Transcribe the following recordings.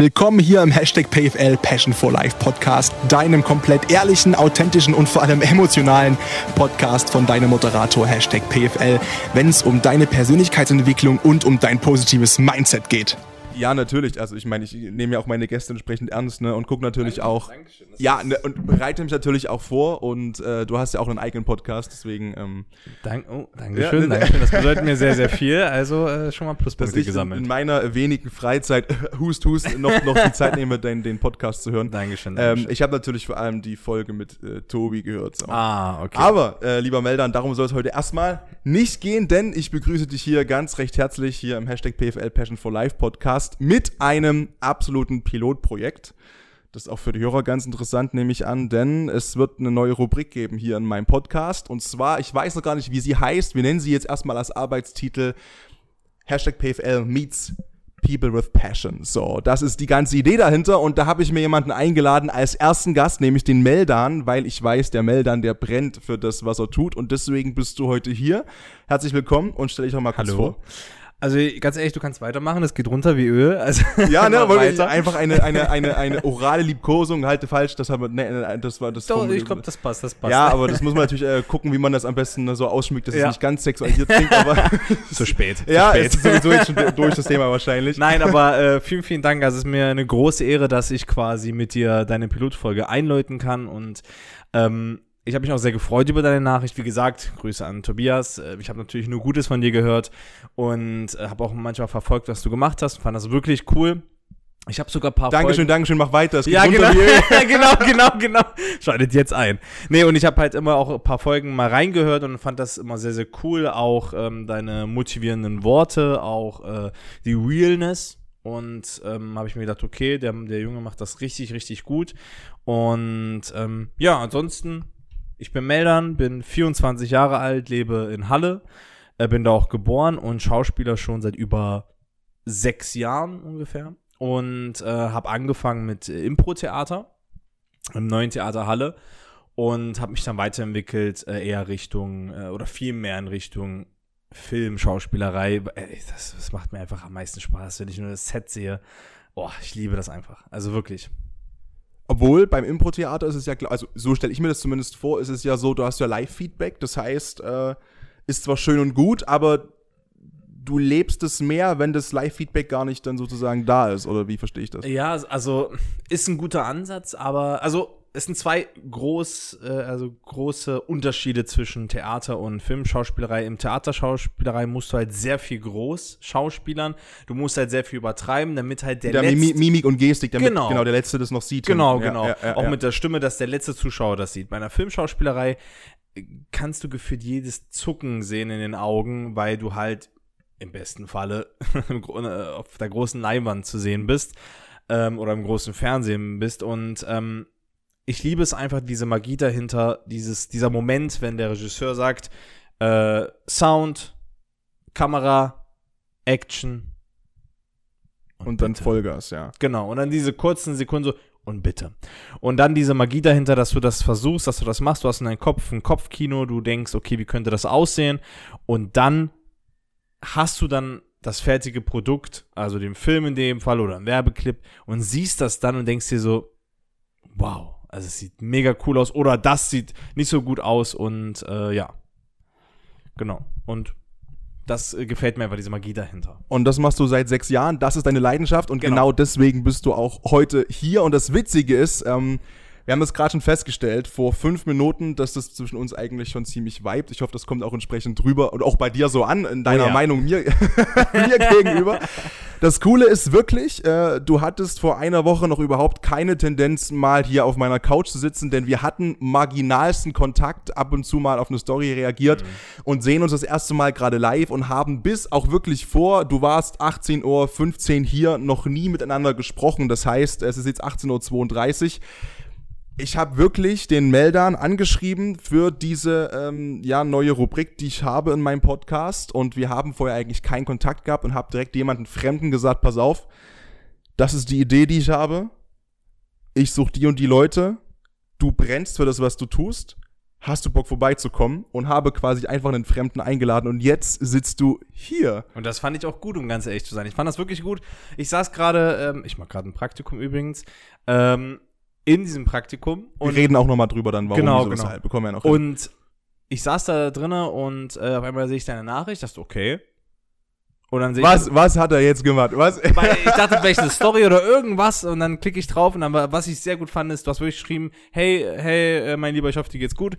Willkommen hier im Hashtag PFL Passion for Life Podcast, deinem komplett ehrlichen, authentischen und vor allem emotionalen Podcast von deinem Moderator Hashtag PFL, wenn es um deine Persönlichkeitsentwicklung und um dein positives Mindset geht. Ja, natürlich. Also ich meine, ich nehme ja auch meine Gäste entsprechend ernst ne, und gucke natürlich Dankeschön, auch. Dankeschön, ja, ne, und bereite mich natürlich auch vor und äh, du hast ja auch einen eigenen Podcast, deswegen. Ähm, Dank, oh, Dankeschön, ja, ne, Dankeschön. Das bedeutet mir sehr, sehr viel. Also äh, schon mal Pluspunkte gesammelt. In, in meiner wenigen Freizeit, hust, hust, noch, noch die Zeit nehme, den, den Podcast zu hören. Dankeschön. Ähm, Dankeschön. Ähm, ich habe natürlich vor allem die Folge mit äh, Tobi gehört. So. Ah, okay. Aber, äh, lieber Meldan, darum soll es heute erstmal nicht gehen, denn ich begrüße dich hier ganz recht herzlich hier im Hashtag PFL Passion for Life Podcast mit einem einem absoluten Pilotprojekt. Das ist auch für die Hörer ganz interessant, nehme ich an, denn es wird eine neue Rubrik geben hier in meinem Podcast. Und zwar, ich weiß noch gar nicht, wie sie heißt. Wir nennen sie jetzt erstmal als Arbeitstitel Hashtag PFL Meets People with Passion. So, das ist die ganze Idee dahinter und da habe ich mir jemanden eingeladen als ersten Gast, nämlich den Meldan, weil ich weiß, der Meldan, der brennt für das, was er tut und deswegen bist du heute hier. Herzlich willkommen und stell dich doch mal kurz Hallo. vor. Also ganz ehrlich, du kannst weitermachen, es geht runter wie Öl. Also ja, ne, aber einfach eine, eine, eine, eine orale Liebkosung, halte falsch, das haben wir, ne, ne das war das. Doch, ich glaube, das passt, das passt. Ja, aber das muss man natürlich äh, gucken, wie man das am besten so ausschmückt, dass ja. es nicht ganz sexualisiert klingt, aber. zu spät. Zu ja, spät. ist sowieso jetzt schon durch das Thema wahrscheinlich. Nein, aber äh, vielen, vielen Dank. Also es ist mir eine große Ehre, dass ich quasi mit dir deine Pilotfolge einläuten kann und ähm, ich habe mich auch sehr gefreut über deine Nachricht. Wie gesagt, Grüße an Tobias. Äh, ich habe natürlich nur Gutes von dir gehört und äh, habe auch manchmal verfolgt, was du gemacht hast. Fand das wirklich cool. Ich habe sogar ein paar Dankeschön, Folgen. Dankeschön, mach weiter. Es ja, genau, genau, genau, genau. Schaltet jetzt ein. Nee, und ich habe halt immer auch ein paar Folgen mal reingehört und fand das immer sehr, sehr cool. Auch ähm, deine motivierenden Worte, auch äh, die Realness. Und ähm, habe ich mir gedacht, okay, der, der Junge macht das richtig, richtig gut. Und ähm, ja, ansonsten ich bin Meldern, bin 24 Jahre alt, lebe in Halle, äh, bin da auch geboren und Schauspieler schon seit über sechs Jahren ungefähr und äh, habe angefangen mit äh, Impro-Theater im neuen Theater Halle und habe mich dann weiterentwickelt äh, eher Richtung äh, oder viel mehr in Richtung Film, Schauspielerei. Äh, das, das macht mir einfach am meisten Spaß, wenn ich nur das Set sehe. Boah, ich liebe das einfach. Also wirklich. Obwohl beim Impro-Theater ist es ja, also so stelle ich mir das zumindest vor, ist es ja so, du hast ja Live-Feedback, das heißt, äh, ist zwar schön und gut, aber du lebst es mehr, wenn das Live-Feedback gar nicht dann sozusagen da ist, oder wie verstehe ich das? Ja, also ist ein guter Ansatz, aber also es sind zwei groß, äh, also große Unterschiede zwischen Theater und Filmschauspielerei. Im Theaterschauspielerei musst du halt sehr viel groß schauspielern. Du musst halt sehr viel übertreiben, damit halt der, der letzte Mimik und Gestik, damit genau. genau der letzte das noch sieht. Genau, genau. Ja, ja, Auch mit der Stimme, dass der letzte Zuschauer das sieht. Bei einer Filmschauspielerei kannst du gefühlt jedes Zucken sehen in den Augen, weil du halt im besten Falle auf der großen Leinwand zu sehen bist ähm, oder im großen Fernsehen bist und ähm, ich liebe es einfach, diese Magie dahinter, dieses, dieser Moment, wenn der Regisseur sagt, äh, Sound, Kamera, Action. Und, und dann Vollgas, ja. Genau, und dann diese kurzen Sekunden so, und bitte. Und dann diese Magie dahinter, dass du das versuchst, dass du das machst, du hast in deinem Kopf ein Kopfkino, du denkst, okay, wie könnte das aussehen? Und dann hast du dann das fertige Produkt, also den Film in dem Fall oder ein Werbeclip und siehst das dann und denkst dir so, wow, also es sieht mega cool aus oder das sieht nicht so gut aus und äh, ja. Genau. Und das äh, gefällt mir einfach, diese Magie dahinter. Und das machst du seit sechs Jahren, das ist deine Leidenschaft und genau, genau deswegen bist du auch heute hier. Und das Witzige ist, ähm, wir haben das gerade schon festgestellt, vor fünf Minuten, dass das zwischen uns eigentlich schon ziemlich vibet. Ich hoffe, das kommt auch entsprechend drüber und auch bei dir so an, in deiner oh ja. Meinung mir, mir gegenüber. Das Coole ist wirklich, äh, du hattest vor einer Woche noch überhaupt keine Tendenz, mal hier auf meiner Couch zu sitzen, denn wir hatten marginalsten Kontakt, ab und zu mal auf eine Story reagiert mhm. und sehen uns das erste Mal gerade live und haben bis auch wirklich vor, du warst 18.15 Uhr hier, noch nie miteinander gesprochen. Das heißt, es ist jetzt 18.32 Uhr ich habe wirklich den Meldan angeschrieben für diese ähm, ja, neue Rubrik, die ich habe in meinem Podcast. Und wir haben vorher eigentlich keinen Kontakt gehabt und habe direkt jemanden Fremden gesagt, pass auf, das ist die Idee, die ich habe. Ich suche die und die Leute. Du brennst für das, was du tust. hast du Bock vorbeizukommen und habe quasi einfach einen Fremden eingeladen und jetzt sitzt du hier. Und das fand ich auch gut, um ganz ehrlich zu sein. Ich fand das wirklich gut. Ich saß gerade, ähm, ich mache gerade ein Praktikum übrigens, ähm, in diesem Praktikum. Und Wir reden auch nochmal drüber dann, warum genau, genau. Halt. Bekommen wir noch hin. Und ich saß da drinnen und äh, auf einmal sehe ich deine Nachricht, dachte, okay, und dann was, ich, was hat er jetzt gemacht? Was? Ich dachte vielleicht eine Story oder irgendwas und dann klicke ich drauf und dann, was ich sehr gut fand, ist, du hast wirklich geschrieben, hey, hey, äh, mein Lieber, ich hoffe, dir geht's gut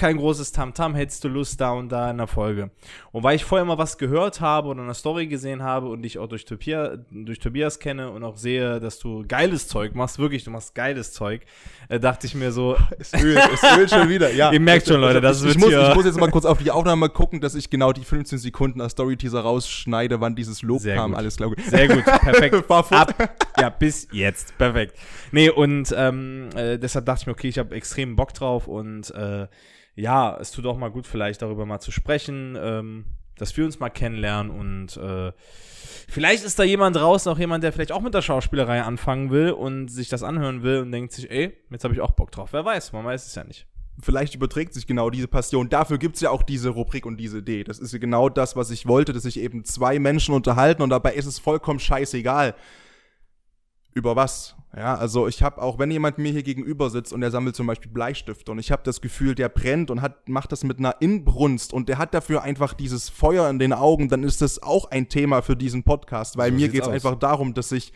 kein großes Tamtam, -Tam, hättest du Lust da und da in der Folge. Und weil ich vorher mal was gehört habe oder eine Story gesehen habe und dich auch durch, Topia, durch Tobias kenne und auch sehe, dass du geiles Zeug machst, wirklich, du machst geiles Zeug, äh, dachte ich mir so. Es ölt, es ölt schon wieder, ja. Ihr merkt schon, Leute, das ich, ich, muss, ich muss jetzt mal kurz auf die Aufnahme gucken, dass ich genau die 15 Sekunden als Story-Teaser rausschneide, wann dieses Lob Sehr kam, gut. alles glaube ich. Sehr gut, perfekt. Ab, ja, bis jetzt, perfekt. Nee, und ähm, äh, deshalb dachte ich mir, okay, ich habe extrem Bock drauf und äh, ja, es tut auch mal gut, vielleicht darüber mal zu sprechen, ähm, dass wir uns mal kennenlernen und äh, vielleicht ist da jemand draußen, auch jemand, der vielleicht auch mit der Schauspielerei anfangen will und sich das anhören will und denkt sich, ey, jetzt habe ich auch Bock drauf. Wer weiß, man weiß es ja nicht. Vielleicht überträgt sich genau diese Passion. Dafür gibt es ja auch diese Rubrik und diese Idee. Das ist ja genau das, was ich wollte, dass sich eben zwei Menschen unterhalten und dabei ist es vollkommen scheißegal, über was. Ja, also ich habe auch, wenn jemand mir hier gegenüber sitzt und der sammelt zum Beispiel Bleistifte und ich habe das Gefühl, der brennt und hat, macht das mit einer Inbrunst und der hat dafür einfach dieses Feuer in den Augen, dann ist das auch ein Thema für diesen Podcast, weil so mir geht es einfach darum, dass ich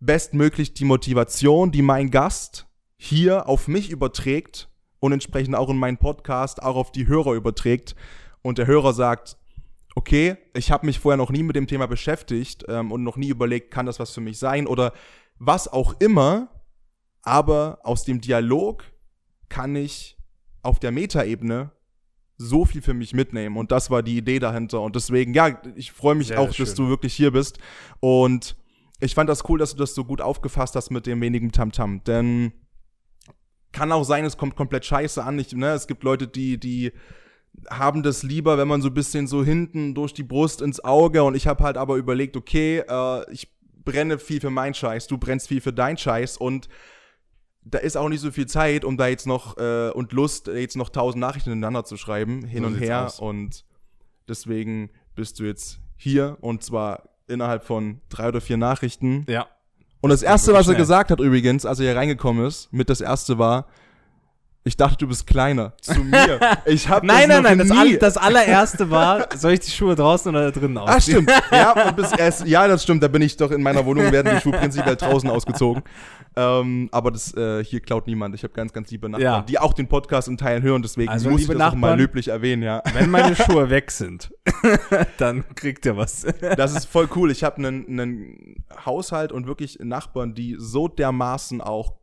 bestmöglich die Motivation, die mein Gast hier auf mich überträgt und entsprechend auch in meinen Podcast auch auf die Hörer überträgt und der Hörer sagt, okay, ich habe mich vorher noch nie mit dem Thema beschäftigt ähm, und noch nie überlegt, kann das was für mich sein oder was auch immer, aber aus dem Dialog kann ich auf der Metaebene so viel für mich mitnehmen. Und das war die Idee dahinter. Und deswegen ja, ich freue mich Sehr auch, schön. dass du wirklich hier bist. Und ich fand das cool, dass du das so gut aufgefasst hast mit dem wenigen Tamtam, -Tam, denn kann auch sein, es kommt komplett scheiße an. Ich, ne, es gibt Leute, die, die haben das lieber, wenn man so ein bisschen so hinten durch die Brust ins Auge. Und ich habe halt aber überlegt, okay, äh, ich brenne viel für meinen Scheiß, du brennst viel für deinen Scheiß und da ist auch nicht so viel Zeit, um da jetzt noch äh, und Lust, jetzt noch tausend Nachrichten ineinander zu schreiben, hin so und her. Aus. Und deswegen bist du jetzt hier und zwar innerhalb von drei oder vier Nachrichten. Ja. Und das, das erste, was er gesagt hat übrigens, als er hier reingekommen ist, mit das erste war, ich dachte, du bist kleiner. Zu mir. Ich hab nein, das nein, nein. Das, das, allererste war, soll ich die Schuhe draußen oder drinnen ausziehen? Ah, stimmt. Ja, bis erst, ja, das stimmt. Da bin ich doch in meiner Wohnung, werden die Schuhe prinzipiell draußen ausgezogen. Ähm, aber das äh, hier klaut niemand. Ich habe ganz, ganz liebe Nachbarn, ja. die auch den Podcast in Teilen hören. Deswegen also, muss ich das Nachbarn, mal löblich erwähnen, ja. Wenn meine Schuhe weg sind, dann kriegt ihr was. das ist voll cool. Ich habe einen Haushalt und wirklich Nachbarn, die so dermaßen auch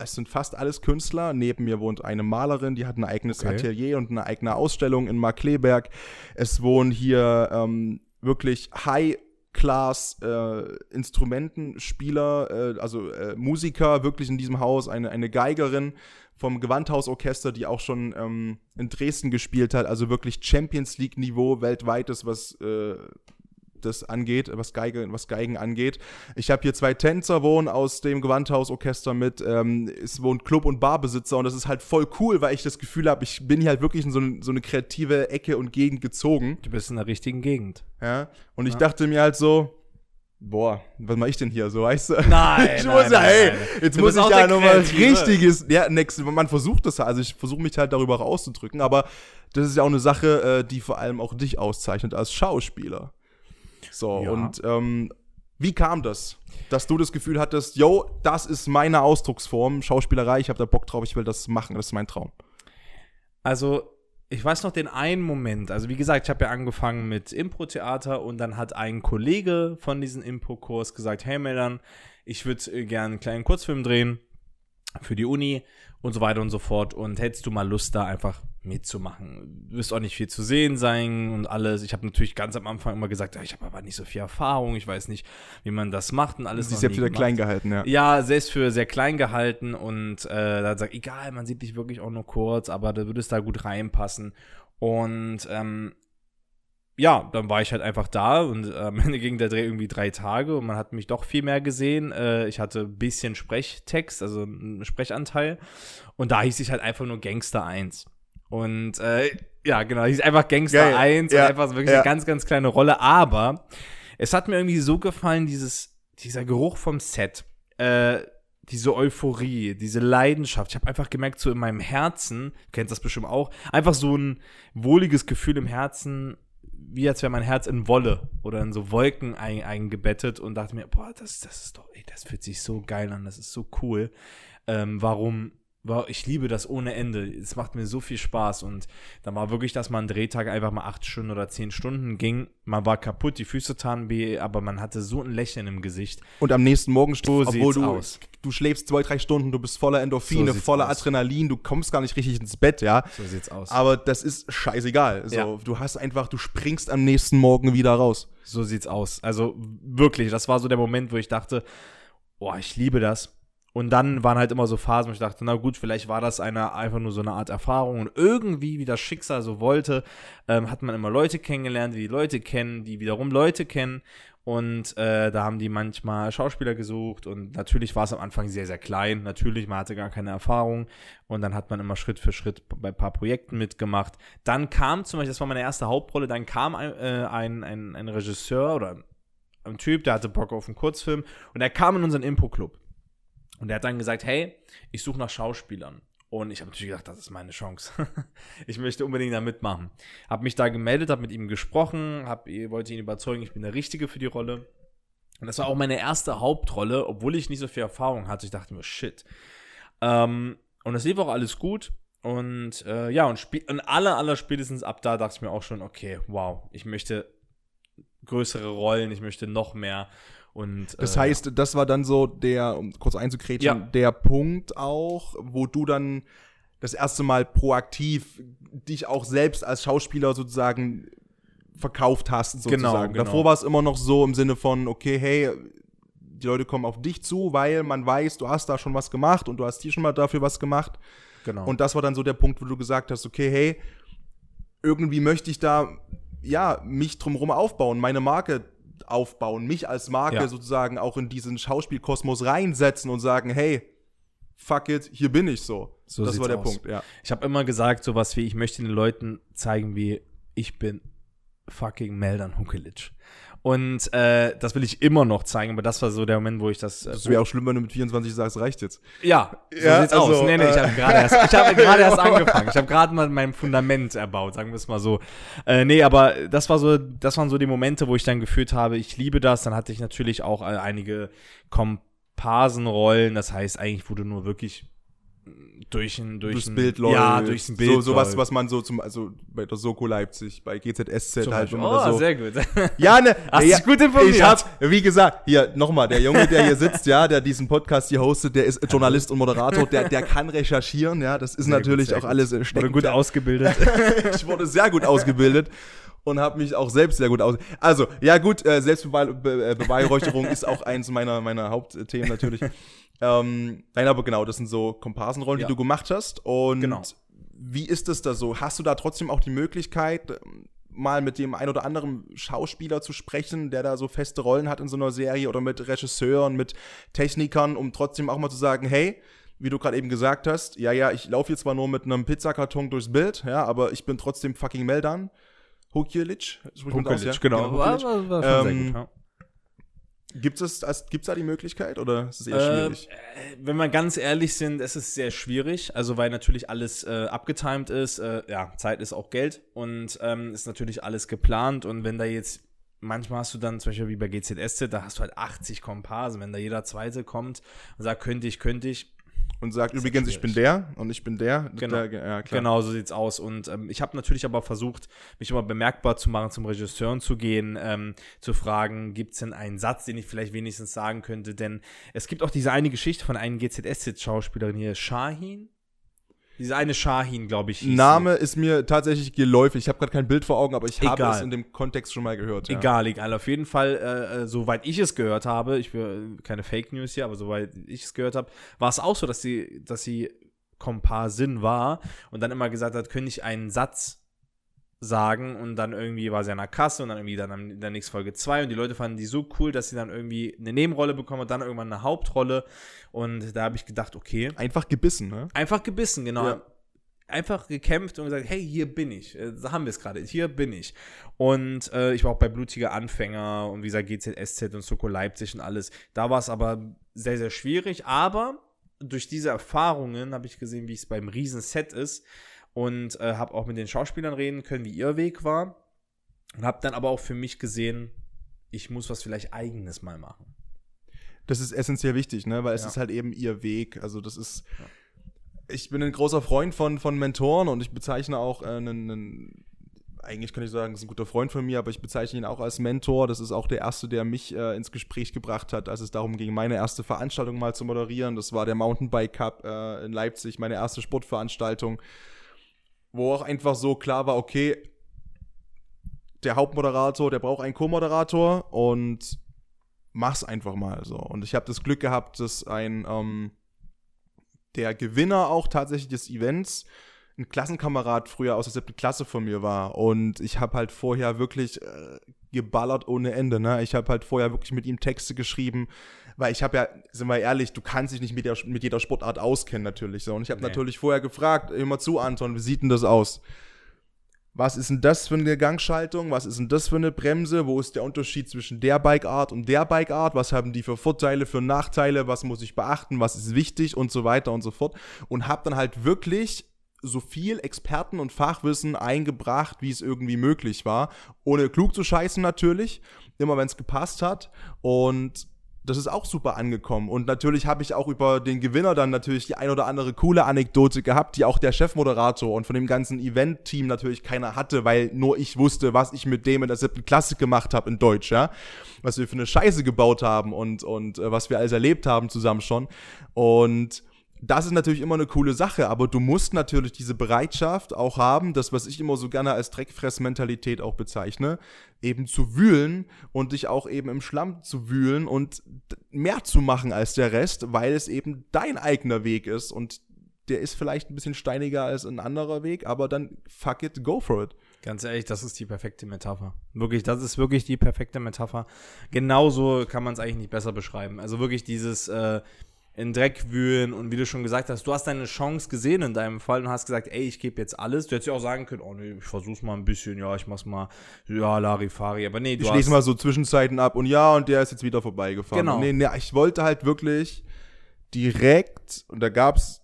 es sind fast alles Künstler. Neben mir wohnt eine Malerin, die hat ein eigenes okay. Atelier und eine eigene Ausstellung in Markleberg. Es wohnen hier ähm, wirklich High Class äh, Instrumentenspieler, äh, also äh, Musiker wirklich in diesem Haus, eine, eine Geigerin vom Gewandhausorchester, die auch schon ähm, in Dresden gespielt hat, also wirklich Champions League Niveau weltweites, was äh, das angeht, was, Geige, was Geigen angeht. Ich habe hier zwei Tänzer wohnen aus dem Gewandhausorchester mit. Ähm, es wohnt Club- und Barbesitzer und das ist halt voll cool, weil ich das Gefühl habe, ich bin hier halt wirklich in so, eine, so eine kreative Ecke und Gegend gezogen. Du bist in der richtigen Gegend. Ja. Und ich dachte mir halt so, boah, was mache ich denn hier so, weißt du? Nein, ich nein, muss ja, hey, nein, jetzt du muss ich ja nochmal richtiges, ja, next, man versucht das, also ich versuche mich halt darüber rauszudrücken, aber das ist ja auch eine Sache, äh, die vor allem auch dich auszeichnet als Schauspieler. So, ja. und ähm, wie kam das? Dass du das Gefühl hattest, yo, das ist meine Ausdrucksform, Schauspielerei, ich habe da Bock drauf, ich will das machen, das ist mein Traum. Also, ich weiß noch den einen Moment. Also, wie gesagt, ich habe ja angefangen mit Impro-Theater und dann hat ein Kollege von diesem Impro-Kurs gesagt: Hey, Melan, ich würde äh, gerne einen kleinen Kurzfilm drehen für die Uni und so weiter und so fort. Und hättest du mal Lust, da einfach mitzumachen? Du wirst auch nicht viel zu sehen sein und alles. Ich habe natürlich ganz am Anfang immer gesagt, ja, ich habe aber nicht so viel Erfahrung, ich weiß nicht, wie man das macht und alles. Sie ist ja für klein gehalten, ja. Ja, selbst für sehr klein gehalten und äh, dann sagt, egal, man sieht dich wirklich auch nur kurz, aber du würdest da gut reinpassen. Und ähm, ja, dann war ich halt einfach da und äh, am Ende ging der Dreh irgendwie drei Tage und man hat mich doch viel mehr gesehen. Äh, ich hatte ein bisschen Sprechtext, also einen Sprechanteil. Und da hieß ich halt einfach nur Gangster 1. Und äh, ja, genau, hieß einfach Gangster Geil. 1 Ja, und einfach so wirklich ja. eine ganz, ganz kleine Rolle. Aber es hat mir irgendwie so gefallen, dieses, dieser Geruch vom Set. Äh, diese Euphorie, diese Leidenschaft. Ich habe einfach gemerkt, so in meinem Herzen, du kennst das bestimmt auch, einfach so ein wohliges Gefühl im Herzen, wie als wäre mein Herz in Wolle oder in so Wolken ein, eingebettet und dachte mir, boah, das, das ist doch, ey, das fühlt sich so geil an, das ist so cool. Ähm, warum? Wow, ich liebe das ohne Ende. Es macht mir so viel Spaß. Und dann war wirklich, dass man Drehtag einfach mal acht Stunden oder zehn Stunden ging. Man war kaputt, die Füße taten weh, aber man hatte so ein Lächeln im Gesicht. Und am nächsten Morgen, So obwohl du, aus. du schläfst zwei, drei Stunden, du bist voller Endorphine, So voller aus. Adrenalin, du kommst gar nicht richtig ins Bett, ja. So sieht's aus. Aber das ist scheißegal. So, Ja. Du hast einfach, du springst am nächsten Morgen wieder raus. So sieht's aus. Also wirklich, das war so der Moment, wo ich dachte, boah, ich liebe das. Und dann waren halt immer so Phasen, wo ich dachte, na gut, vielleicht war das eine, einfach nur so eine Art Erfahrung. Und irgendwie, wie das Schicksal so wollte, ähm, hat man immer Leute kennengelernt, die Leute kennen, die wiederum Leute kennen. Und äh, da haben die manchmal Schauspieler gesucht. Und natürlich war es am Anfang sehr, sehr klein. Natürlich, man hatte gar keine Erfahrung. Und dann hat man immer Schritt für Schritt bei ein paar Projekten mitgemacht. Dann kam zum Beispiel, das war meine erste Hauptrolle, dann kam ein, äh, ein, ein, ein Regisseur oder ein Typ, der hatte Bock auf einen Kurzfilm. Und er kam in unseren Impro-Club. Und er hat dann gesagt, hey, ich suche nach Schauspielern. Und ich habe natürlich gedacht, das ist meine Chance. ich möchte unbedingt da mitmachen. Habe mich da gemeldet, habe mit ihm gesprochen, hab, wollte ihn überzeugen, ich bin der Richtige für die Rolle. Und das war auch meine erste Hauptrolle, obwohl ich nicht so viel Erfahrung hatte. Ich dachte mir, shit. Ähm, und es lief auch alles gut. Und äh, ja, und, und aller, aller spätestens ab da dachte ich mir auch schon, okay, wow, ich möchte größere Rollen, ich möchte noch mehr. Und, Das äh, heißt, das war dann so der, um kurz einzukretschen, Ja. der Punkt auch, wo du dann das erste Mal proaktiv dich auch selbst als Schauspieler sozusagen verkauft hast, sozusagen. Genau, genau. Davor war es immer noch so im Sinne von, okay, hey, die Leute kommen auf dich zu, weil man weiß, du hast da schon was gemacht und du hast hier schon mal dafür was gemacht. genau. Und das war dann so der Punkt, wo du gesagt hast, okay, hey, irgendwie möchte ich da, ja, mich drumherum aufbauen, meine Marke aufbauen, mich als Marke Ja. sozusagen auch in diesen Schauspielkosmos reinsetzen und sagen, hey, fuck it, hier bin ich so. So das war der aus. Punkt, ja. Ich habe immer gesagt, sowas wie, ich möchte den Leuten zeigen, wie ich bin fucking Meldan Hunkelic. Und äh, das will ich immer noch zeigen, aber das war so der Moment, wo ich das. Äh, Das wäre auch schlimm, wenn du mit 24 sagst, reicht jetzt. ja, so Ja, sieht's also, aus. Nee, nee, ich äh, habe gerade erst, ich hab gerade erst angefangen. Ich habe gerade mal mein Fundament erbaut, sagen wir es mal so. Äh, nee, aber das war so, das waren so die Momente, wo ich dann gefühlt habe, ich liebe das. Dann hatte ich natürlich auch äh, einige Komparsenrollen, das heißt eigentlich, wo du nur wirklich durch ein, durch Durchs ein, Bild läuft. Ja, durchs Bild. So, sowas, was man so zum, also bei der Soko Leipzig, bei GZSZ Zum halt, Beispiel. da oh, so. sehr gut. Ja, ne, Hast ja, gut informiert. Ich hab, wie gesagt, hier nochmal, der Junge, der hier sitzt, ja, der diesen Podcast hier hostet, der ist Journalist und Moderator, der, der kann recherchieren, ja, das ist Sehr gut, natürlich sehr auch gut. alles äh, Wurde gut ausgebildet. ich wurde sehr gut ausgebildet und habe mich auch selbst sehr gut aus. Also, ja gut, äh, Selbstbeweihräucherung ist auch eins meiner, meiner Hauptthemen natürlich. Ähm, nein, aber genau, das sind so Komparsenrollen, Ja. die du gemacht hast. Und Genau. wie ist es da so? Hast du da trotzdem auch die Möglichkeit, mal mit dem ein oder anderen Schauspieler zu sprechen, der da so feste Rollen hat in so einer Serie oder mit Regisseuren, mit Technikern, um trotzdem auch mal zu sagen, hey, wie du gerade eben gesagt hast, ja, ja, ich laufe jetzt zwar nur mit einem Pizzakarton durchs Bild, ja, aber ich bin trotzdem fucking Meldan. Hukjelic, spricht man aus, ja? genau. War, Hukjelic. war, war schon Ähm, sehr gut, ja. Gibt's es, als- gibt's da die Möglichkeit oder ist es eher Ähm, schwierig? äh, wenn wir ganz ehrlich sind, es ist sehr schwierig, also weil natürlich alles äh, abgetimed ist. Äh, ja, Zeit ist auch Geld und ähm, ist natürlich alles geplant. Und wenn da jetzt, manchmal hast du dann zum Beispiel wie bei GZSZ, da hast du halt 80 Komparsen. Wenn da jeder Zweite kommt und sagt, könnte ich, könnte ich, Und sagt übrigens, ich bin der und ich bin der. Genau. Der, ja. Genau, so sieht's aus. Und ähm, ich habe natürlich aber versucht, mich immer bemerkbar zu machen, zum Regisseur zu gehen, ähm, zu fragen, gibt's denn einen Satz, den ich vielleicht wenigstens sagen könnte? Denn es gibt auch diese eine Geschichte von einem GZS-Schauspielerin hier, Shahin. Diese eine Shahin, glaube ich. Name ist mir tatsächlich geläufig. Ich habe gerade kein Bild vor Augen, aber ich habe es in dem Kontext schon mal gehört. sie. Ja. Egal, egal. Auf jeden Fall, äh, äh, soweit ich es gehört habe, ich will keine Fake News hier, aber soweit ich es gehört habe, war es auch so, dass sie, dass sie Komparsin war und dann immer gesagt hat, könnte ich einen Satz sagen und dann irgendwie war sie an der Kasse und dann irgendwie dann in der nächsten Folge zwei und die Leute fanden die so cool, dass sie dann irgendwie eine Nebenrolle bekommen und dann irgendwann eine Hauptrolle und da habe ich gedacht, okay. Einfach gebissen, ne? Einfach gebissen, genau. Ja. Einfach gekämpft und gesagt, hey, hier bin ich. Äh, da haben wir es gerade. Hier bin ich. Und äh, ich war auch bei Blutiger Anfänger und wie gesagt GZSZ und Soko Leipzig und alles. Da war es aber sehr, sehr schwierig. Aber durch diese Erfahrungen habe ich gesehen, wie es beim Riesenset ist und äh, habe auch mit den Schauspielern reden können, wie ihr Weg war. Und habe dann aber auch für mich gesehen, ich muss was vielleicht eigenes mal machen. Das ist essentiell wichtig, ne? Weil es ja. ist halt eben ihr Weg. Also das ist. Ja. Ich bin ein großer Freund von, von Mentoren und ich bezeichne auch äh, einen, einen eigentlich kann ich sagen, ist ein guter Freund von mir, aber ich bezeichne ihn auch als Mentor. Das ist auch der erste, der mich äh, ins Gespräch gebracht hat, als es darum ging, meine erste Veranstaltung mal zu moderieren. Das war der Mountainbike Cup äh, in Leipzig, meine erste Sportveranstaltung wo auch einfach so klar war, okay, der Hauptmoderator, der braucht einen Co-Moderator und mach's einfach mal so. Und ich habe das Glück gehabt, dass ein ähm, der Gewinner auch tatsächlich des Events ein Klassenkamerad früher aus der siebten Klasse von mir war. Und ich habe halt vorher wirklich äh, geballert ohne Ende. Ne? Ich habe halt vorher wirklich mit ihm Texte geschrieben, weil ich habe ja, sind wir ehrlich, du kannst dich nicht mit, der, mit jeder Sportart auskennen natürlich. So. Und ich habe nee. natürlich vorher gefragt, immer zu Anton, wie sieht denn das aus? Was ist denn das für eine Gangschaltung? Was ist denn das für eine Bremse? Wo ist der Unterschied zwischen der Bikeart und der Bikeart? Was haben die für Vorteile, für Nachteile? Was muss ich beachten? Was ist wichtig? Und so weiter und so fort. Und habe dann halt wirklich so viel Experten und Fachwissen eingebracht, wie es irgendwie möglich war. Ohne klug zu scheißen natürlich, immer wenn es gepasst hat. Und das ist auch super angekommen. Und natürlich habe ich auch über den Gewinner dann natürlich die ein oder andere coole Anekdote gehabt, die auch der Chefmoderator und von dem ganzen Event-Team natürlich keiner hatte, weil nur ich wusste, was ich mit dem in der siebten Klasse gemacht habe in Deutsch, ja. Was wir für eine Scheiße gebaut haben und, und äh, was wir alles erlebt haben zusammen schon. Und das ist natürlich immer eine coole Sache, aber du musst natürlich diese Bereitschaft auch haben, das, was ich immer so gerne als Dreckfressmentalität auch bezeichne, eben zu wühlen und dich auch eben im Schlamm zu wühlen und mehr zu machen als der Rest, weil es eben dein eigener Weg ist und der ist vielleicht ein bisschen steiniger als ein anderer Weg, aber dann fuck it, go for it. Ganz ehrlich, das ist die perfekte Metapher. Wirklich, das ist wirklich die perfekte Metapher. Genauso kann man es eigentlich nicht besser beschreiben. Also wirklich dieses, äh, in Dreck wühlen und wie du schon gesagt hast, du hast deine Chance gesehen in deinem Fall und hast gesagt, ey, ich gebe jetzt alles. Du hättest ja auch sagen können, oh nee, ich versuch's mal ein bisschen, ja, ich mach's mal, ja, Larifari, aber nee, du Ich lese mal so Zwischenzeiten ab und ja, und der ist jetzt wieder vorbeigefahren. Genau. nee, nee, ich wollte halt wirklich direkt, und da gab's,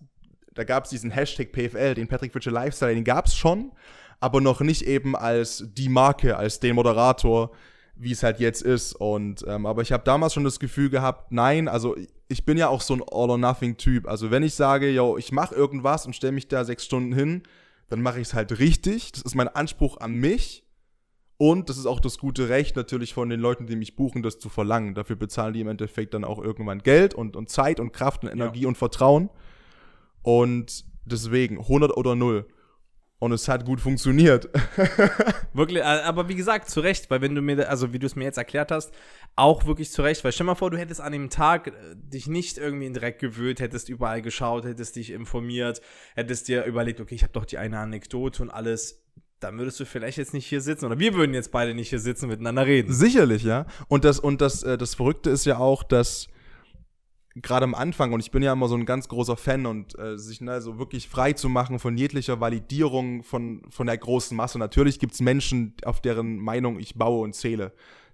da gab's diesen Hashtag PFL, den Patrick Fischer Lifestyle, den gab's schon, aber noch nicht eben als die Marke, als den Moderator, wie es halt jetzt ist. Und ähm, aber ich habe damals schon das Gefühl gehabt, nein, also ich bin ja auch so ein All-or-Nothing-Typ. Also wenn ich sage, yo, ich mache irgendwas und stelle mich da sechs Stunden hin, dann mache ich es halt richtig. Das ist mein Anspruch an mich. Und das ist auch das gute Recht natürlich von den Leuten, die mich buchen, das zu verlangen. Dafür bezahlen die im Endeffekt dann auch irgendwann Geld und, und Zeit und Kraft und Energie ja. und Vertrauen. Und deswegen 100 oder 0. Und es hat gut funktioniert. wirklich, äh, aber wie gesagt, zu Recht, weil wenn du mir, also wie du es mir jetzt erklärt hast, auch wirklich zu Recht, weil stell mal vor, du hättest an dem Tag äh, dich nicht irgendwie in Dreck gewühlt, hättest überall geschaut, hättest dich informiert, hättest dir überlegt, okay, ich habe doch die eine Anekdote und alles, dann würdest du vielleicht jetzt nicht hier sitzen oder wir würden jetzt beide nicht hier sitzen miteinander reden. Sicherlich, ja. Und das und das äh, das Verrückte ist ja auch, dass gerade am Anfang, und ich bin ja immer so ein ganz großer Fan und äh, sich ne, so wirklich frei zu machen von jeglicher Validierung von, von der großen Masse. Natürlich gibt's Menschen, auf deren Meinung ich baue und zähle,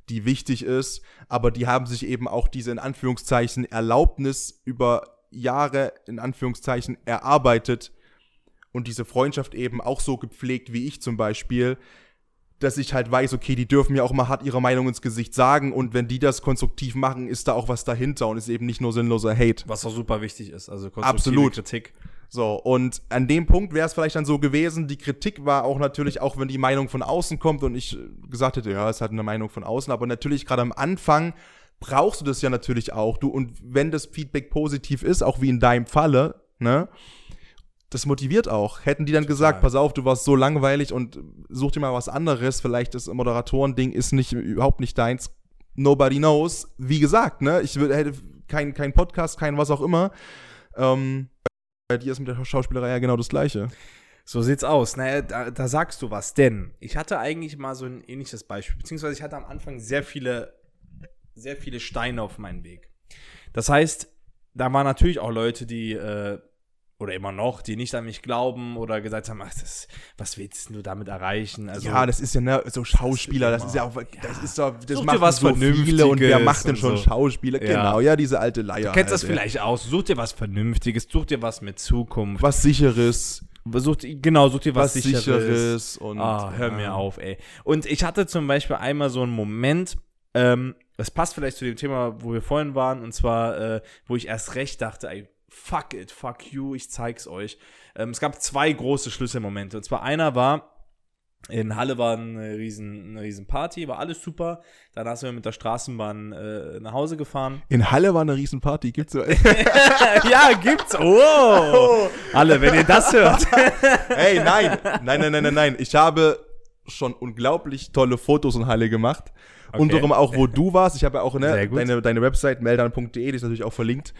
die wichtig ist, aber die haben sich eben auch diese in Anführungszeichen Erlaubnis über Jahre in Anführungszeichen erarbeitet und diese Freundschaft eben auch so gepflegt wie ich zum Beispiel, dass ich halt weiß, okay, die dürfen mir auch mal hart ihre Meinung ins Gesicht sagen und wenn die das konstruktiv machen, ist da auch was dahinter und ist eben nicht nur sinnloser Hate. Was auch super wichtig ist, also konstruktive Absolut. Kritik. So, und an dem Punkt wäre es vielleicht dann so gewesen, die Kritik war auch natürlich, auch wenn die Meinung von außen kommt und ich gesagt hätte, ja, es hat eine Meinung von außen, aber natürlich gerade am Anfang brauchst du das ja natürlich auch. Du, und wenn das Feedback positiv ist, auch wie in deinem Falle, ne, das motiviert auch. Hätten die dann Total. gesagt, pass auf, du warst so langweilig und such dir mal was anderes, vielleicht das Moderatoren-Ding ist nicht, überhaupt nicht deins. Nobody knows. Wie gesagt, ne, ich hätte kein, kein Podcast, kein was auch immer. Ähm, bei dir ist mit der Schauspielerei ja genau das Gleiche. So sieht's aus. Naja, da, da sagst du was. Denn ich hatte eigentlich mal so ein ähnliches Beispiel. Beziehungsweise ich hatte am Anfang sehr viele, sehr viele Steine auf meinem Weg. Das heißt, da waren natürlich auch Leute, die, äh, oder immer noch, die nicht an mich glauben oder gesagt haben, ach, das, was willst du damit erreichen? Also, ja, das ist ja ne, so Schauspieler, das ist ja auch, das ist so, das Such dir was so viele und wer Vernünftiges macht denn schon so. Schauspieler? Ja. Genau, ja, diese alte Leier. du kennst das halt, ja. vielleicht aus. Such dir was Vernünftiges, such dir was mit Zukunft. Was sicheres, Such, genau, such dir was, was, Sicheres. sicheres und Ah, hör ja. mir auf, ey. Und ich hatte zum Beispiel einmal so einen Moment, ähm, das passt vielleicht zu dem Thema, wo wir vorhin waren, und zwar, äh, wo ich erst recht dachte, ey, fuck it, fuck you, ich zeig's euch. Ähm, es gab zwei große Schlüsselmomente. Und zwar einer war, in Halle war eine riesen, eine riesen Party, war alles super. Danach sind wir mit der Straßenbahn äh, nach Hause gefahren. In Halle war eine Riesenparty, gibt's so. ja, gibt's. Oh. Alle, wenn ihr das hört. Hey, nein, nein, nein, nein, nein, nein. Ich habe schon unglaublich tolle Fotos in Halle gemacht. Unter anderem auch, wo du warst. Ich habe ja auch ne, deine, deine Website meldan.de, die ist natürlich auch verlinkt.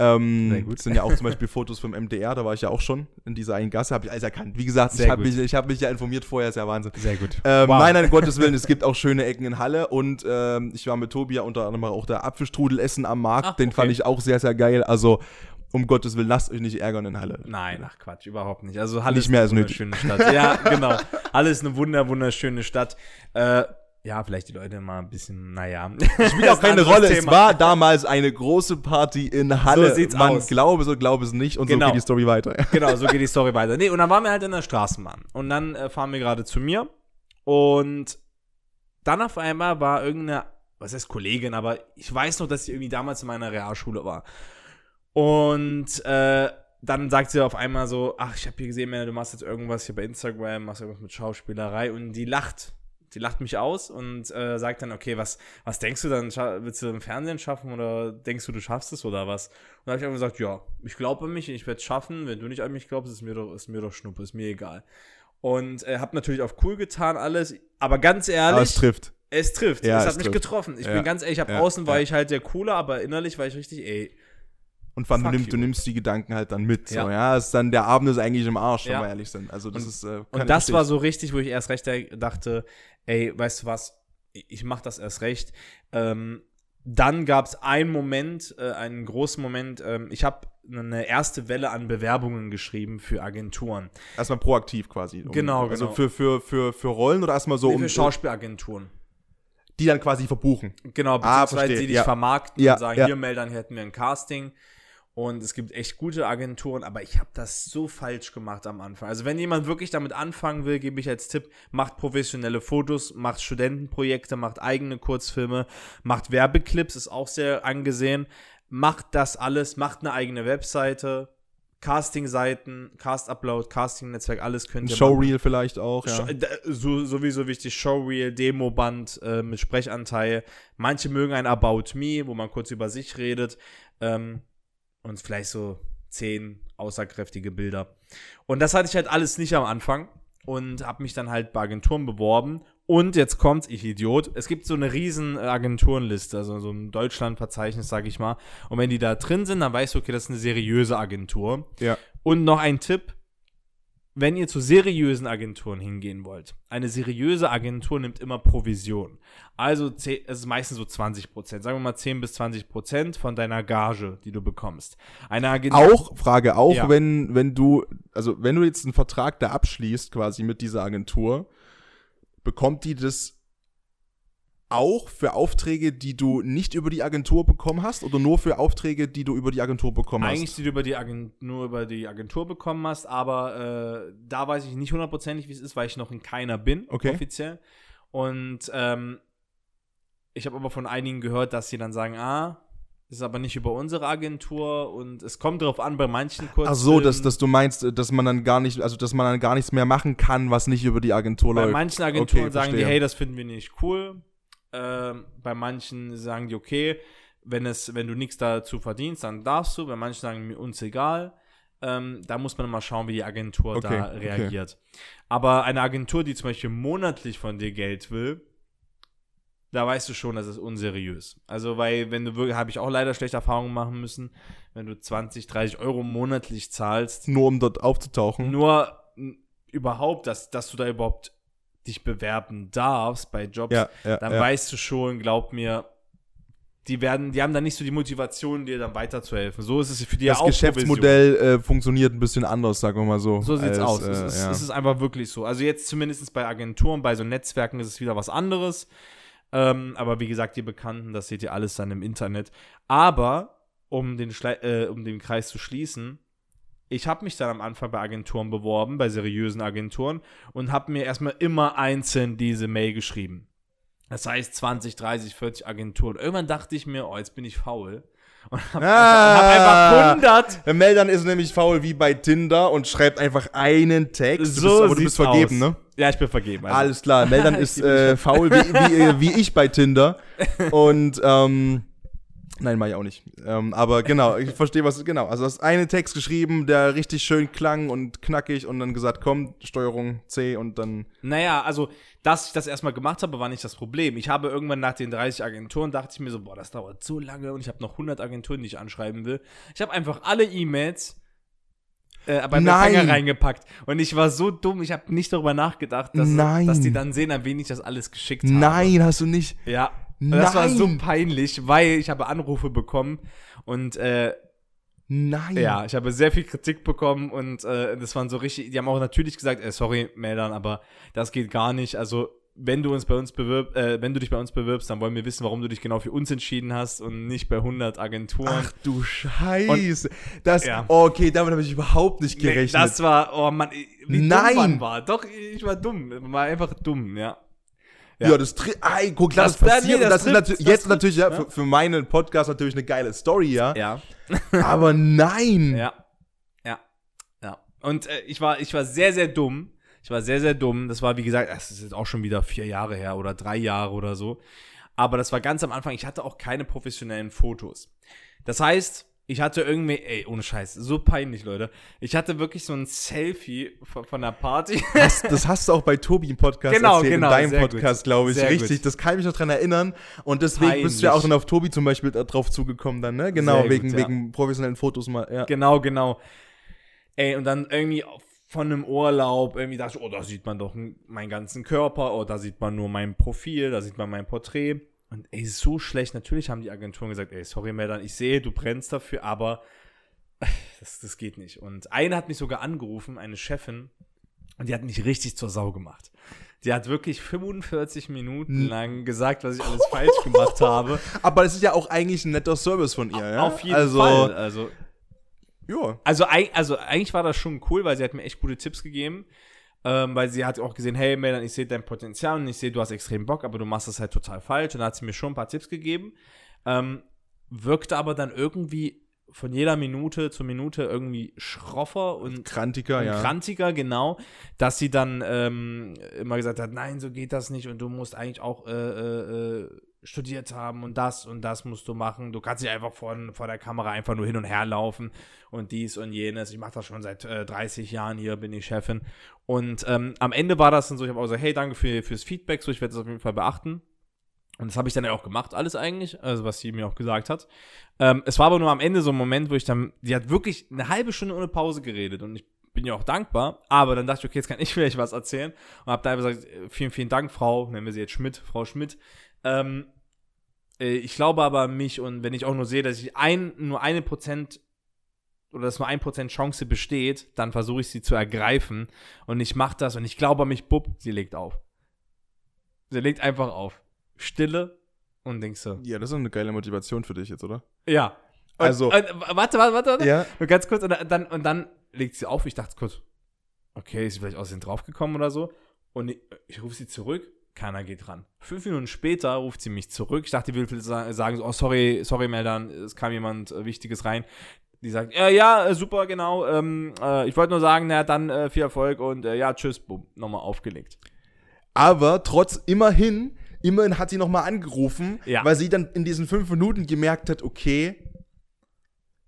ähm, Ah, sehr gut. Das sind ja auch zum Beispiel Fotos vom MDR, da war ich ja auch schon in dieser einen Gasse, habe ich alles erkannt. Wie gesagt, Sehr ich habe mich, ich hab mich ja informiert vorher, ist ja Wahnsinn. Sehr gut. Ähm, Wow. Nein, nein, um Gottes Willen, es gibt auch schöne Ecken in Halle und ähm, ich war mit Tobi ja unter anderem auch der Apfelstrudel essen am Markt, Ach, den okay. fand ich auch sehr, sehr geil. Also, um Gottes Willen, lasst euch nicht ärgern in Halle. Nein, ach Quatsch, überhaupt nicht. Also Halle Nicht ist mehr eine wunderschöne Stadt. Ja, genau. Halle ist eine wunder, wunderschöne Stadt. Äh, ja, vielleicht die Leute mal ein bisschen, naja. Spielt auch keine Rolle. Es war damals eine große Party in Halle. So sieht's Man aus. glaube es oder glaube es nicht und Genau. so geht die Story weiter. Genau, so geht die Story weiter. Nee, und dann waren wir halt in der Straßenbahn. Und dann äh, fahren wir gerade zu mir. Und dann auf einmal war irgendeine, was heißt Kollegin, aber ich weiß noch, dass sie irgendwie damals in meiner Realschule war. Und äh, dann sagt sie auf einmal so, ach, ich habe hier gesehen, Männer, du machst jetzt irgendwas hier bei Instagram, machst irgendwas mit Schauspielerei. Und die lacht. Die lacht mich aus und äh, sagt dann, okay, was, was denkst du dann? Willst du im Fernsehen schaffen oder denkst du, du schaffst es oder was? Und da habe ich einfach gesagt, ja, ich glaube an mich, ich werde es schaffen. Wenn du nicht an mich glaubst, ist mir doch, ist mir doch Schnuppe, ist mir egal. Und äh, habe natürlich auf cool getan alles, aber ganz ehrlich, Aber es trifft. es trifft. Ja, es es hat mich trifft. getroffen. Ich Ja. bin ganz ehrlich, ab Ja. außen war ich halt der cooler, aber innerlich war ich richtig, ey. Und Fuck nimmst, du nimmst die Gedanken halt dann mit. So, Ja. ja, ist dann, der Abend ist eigentlich im Arsch, wenn Ja. wir ehrlich sind. Also, das ist, äh, Und das war so richtig, wo ich erst recht dachte, ey, weißt du was, ich mach das erst recht. Ähm, dann gab es einen Moment, äh, einen großen Moment. Ähm, ich habe eine erste Welle an Bewerbungen geschrieben für Agenturen. Erstmal proaktiv quasi. Um, Genau, Also genau. für, für, für, für Rollen oder erstmal so, Nee, um, für Schauspielagenturen. die dann quasi verbuchen. Genau, Ah, beziehungsweise verstehe, die dich ja. vermarkten Ja, und sagen, ja. hier meldern, hätten wir ein Casting. Und es gibt echt gute Agenturen, aber ich habe das so falsch gemacht am Anfang. Also wenn jemand wirklich damit anfangen will, gebe ich als Tipp, macht professionelle Fotos, macht Studentenprojekte, macht eigene Kurzfilme, macht Werbeclips, ist auch sehr angesehen. Macht das alles, macht eine eigene Webseite, Casting-Seiten, Cast-Upload, Casting-Netzwerk, alles könnt ihr machen. Showreel vielleicht auch, ja. So, sowieso wichtig, Showreel, Demoband äh, mit Sprechanteil. Manche mögen ein About Me, wo man kurz über sich redet. Ähm, und vielleicht so zehn aussagkräftige Bilder. Und das hatte ich halt alles nicht am Anfang und habe mich dann halt bei Agenturen beworben. Und jetzt kommt's, ich Idiot. Es gibt so eine riesen Agenturenliste, also so ein Deutschlandverzeichnis, sag ich mal. Und wenn die da drin sind, dann weißt du, okay, das ist eine seriöse Agentur. Ja. Und noch ein Tipp, wenn ihr zu seriösen Agenturen hingehen wollt, eine seriöse Agentur nimmt immer Provision. Also es ist meistens so 20 Prozent, sagen wir mal 10 bis 20 Prozent von deiner Gage, die du bekommst. Eine Agentur. Auch, Frage auch, Ja. wenn, wenn du, also wenn du jetzt einen Vertrag da abschließt, quasi mit dieser Agentur, bekommt die das auch für Aufträge, die du nicht über die Agentur bekommen hast oder nur für Aufträge, die du über die Agentur bekommen Eigentlich, hast? die du über die Agent nur über die Agentur bekommen hast, aber äh, da weiß ich nicht hundertprozentig, wie es ist, weil ich noch in keiner bin, Okay. offiziell. Und ähm, ich habe aber von einigen gehört, dass sie dann sagen, ah, das ist aber nicht über unsere Agentur und es kommt darauf an, bei manchen kurz. Ach so, dass, dass du meinst, dass man dann gar nicht, also dass man dann gar nichts mehr machen kann, was nicht über die Agentur Bei läuft. manchen Agenturen Okay, sagen die, verstehe. hey, das finden wir nicht cool. Ähm, bei manchen sagen die, okay, wenn, es, wenn du nichts dazu verdienst, dann darfst du. Bei manchen sagen mir uns egal. Ähm, da muss man mal schauen, wie die Agentur Okay, da okay. reagiert. Aber eine Agentur, die zum Beispiel monatlich von dir Geld will, da weißt du schon, das ist unseriös. Also, weil, wenn du wirklich, habe ich auch leider schlechte Erfahrungen machen müssen, wenn du 20, 30 Euro monatlich zahlst, Nur um dort aufzutauchen. nur überhaupt, dass, dass du da überhaupt dich bewerben darfst bei Jobs, Ja, ja, dann ja. weißt du schon, glaub mir, die werden, die haben dann nicht so die Motivation, dir dann weiterzuhelfen. So ist es für die ja das auch Provision. Geschäftsmodell äh, funktioniert ein bisschen anders, sagen wir mal so. So sieht's als, aus. Äh, es, ist, ja. es ist einfach wirklich so. Also jetzt zumindest bei Agenturen, bei so Netzwerken ist es wieder was anderes. Ähm, aber wie gesagt, die Bekannten, das seht ihr alles dann im Internet. Aber um den, Schle äh, um den Kreis zu schließen, ich habe mich dann am Anfang bei Agenturen beworben, bei seriösen Agenturen und habe mir erstmal immer einzeln diese Mail geschrieben. Das heißt 20, 30, 40 Agenturen. Irgendwann dachte ich mir, oh, jetzt bin ich faul. Und habe Ah. einfach, hab einfach 100 Der Meldern ist nämlich faul wie bei Tinder und schreibt einfach einen Text. Du so bist, aber du bist vergeben, aus. ne? Ja, ich bin vergeben. also. Alles klar, Meldern ist äh, faul wie, wie, äh, wie ich bei Tinder. Und ähm, nein, mach ich auch nicht. Ähm, aber genau, ich verstehe, was genau. Also hast einen Text geschrieben, der richtig schön klang und knackig und dann gesagt, komm, Steuerung C und dann. Naja, also, dass ich das erstmal gemacht habe, war nicht das Problem. Ich habe irgendwann nach den 30 Agenturen, dachte ich mir so, boah, das dauert so lange und ich habe noch 100 Agenturen, die ich anschreiben will. Ich habe einfach alle E-Mails äh, Nein. Empfänger reingepackt. Und ich war so dumm, ich habe nicht darüber nachgedacht, dass, Nein. dass die dann sehen, an wen ich das alles geschickt habe. Nein, hast du nicht. Ja. Und das war so Nein. peinlich, weil ich habe Anrufe bekommen und äh, Nein. ja, ich habe sehr viel Kritik bekommen und äh, das waren so richtig, die haben auch natürlich gesagt, äh, sorry, Meldern, aber das geht gar nicht. Also, wenn du uns bei uns bewirb, äh, wenn du dich bei uns bewirbst, dann wollen wir wissen, warum du dich genau für uns entschieden hast und nicht bei 100 Agenturen. Ach du Scheiße. das, Ja. okay, damit habe ich überhaupt nicht Nee, gerechnet. das war, oh Mann, wie Nein. dumm man war. Doch, ich war dumm. War einfach dumm, ja. Ja, das tri- Ey, guck, Das- das, passiert. das das, das jetzt trifft, natürlich ja, für, für meinen Podcast natürlich eine geile Story, ja. Ja. Aber nein. Ja. Ja. Ja. Und äh, ich war, ich war sehr, sehr dumm. Ich war sehr, sehr dumm. Das war, wie gesagt, es ist jetzt auch schon wieder vier Jahre her oder drei Jahre oder so. Aber das war ganz am Anfang. Ich hatte auch keine professionellen Fotos. Das heißt, ich hatte irgendwie, ey, ohne Scheiß, so peinlich, Leute. Ich hatte wirklich so ein Selfie von, von der Party. Das, das hast du auch bei Tobi im Podcast Genau, erzählt, genau, in deinem Podcast, gut. glaube ich. Sehr Richtig, gut. das kann ich mich noch dran erinnern. Und deswegen bist du ja auch Peinlich. dann auf Tobi zum Beispiel drauf zugekommen dann, ne? Genau, Sehr gut, wegen, ja. wegen professionellen Fotos mal, ja. Genau, genau. Ey, und dann irgendwie von einem Urlaub, irgendwie dachte ich, oh, da sieht man doch meinen ganzen Körper, oh, da sieht man nur mein Profil, da sieht man mein Porträt. Und ey, so schlecht. Natürlich haben die Agenturen gesagt, ey, sorry, Meldan, ich sehe, du brennst dafür, aber das, das geht nicht. Und eine hat mich sogar angerufen, eine Chefin, und die hat mich richtig zur Sau gemacht. Die hat wirklich 45 Minuten lang gesagt, was ich alles falsch gemacht habe. Aber das ist ja auch eigentlich ein netter Service von ihr, ja? Auf jeden also, Fall. Also, Ja. Also, also eigentlich war das schon cool, weil sie hat mir echt gute Tipps gegeben. Ähm, weil sie hat auch gesehen, hey Melanie, ich sehe dein Potenzial und ich sehe, du hast extrem Bock, aber du machst das halt total falsch. Und dann hat sie mir schon ein paar Tipps gegeben. Ähm, wirkte aber dann irgendwie von jeder Minute zu Minute irgendwie schroffer und Krantiker, und ja. krantiger, genau, dass sie dann ähm, immer gesagt hat, nein, so geht das nicht und du musst eigentlich auch äh, äh, äh, studiert haben und das und das musst du machen. Du kannst nicht einfach vor, vor der Kamera einfach nur hin und her laufen und dies und jenes. Ich mache das schon seit äh, 30 Jahren hier, bin ich Chefin. Und ähm, am Ende war das dann so, ich habe auch gesagt, hey, danke für, fürs Feedback, so ich werde das auf jeden Fall beachten. Und das habe ich dann ja auch gemacht, alles eigentlich, also was sie mir auch gesagt hat. Ähm, es war aber nur am Ende so ein Moment, wo ich dann, die hat wirklich eine halbe Stunde ohne Pause geredet und ich bin ja auch dankbar, aber dann dachte ich, okay, jetzt kann ich vielleicht was erzählen und habe da einfach gesagt, vielen, vielen Dank, Frau, nennen wir sie jetzt Schmidt, Frau Schmidt. Ähm, äh, ich glaube aber mich und wenn ich auch nur sehe, dass ich ein, nur eine Prozent oder dass nur ein Prozent Chance besteht, dann versuche ich sie zu ergreifen und ich mache das und ich glaube an mich, bub, sie legt auf. Sie legt einfach auf. Stille und denkst so, Ja, das ist eine geile Motivation für dich jetzt, oder? ja. Und, Also- und, warte, warte, warte, warte. Ja. Nur ganz kurz, und dann, und dann legt sie auf. Ich dachte kurz, okay, ist sie vielleicht aus den draufgekommen oder so. Und ich, ich rufe sie zurück, keiner geht ran. Fünf Minuten später ruft sie mich zurück. Ich dachte, die will sagen, so, oh, sorry, sorry, Meldern, es kam jemand äh, Wichtiges rein. Die sagt, äh, ja, äh, super, genau. Ähm, äh, ich wollte nur sagen, na dann äh, viel Erfolg und äh, ja, tschüss, bumm, nochmal aufgelegt. Aber trotz immerhin, immerhin hat sie nochmal angerufen, Ja. weil sie dann in diesen fünf Minuten gemerkt hat, okay,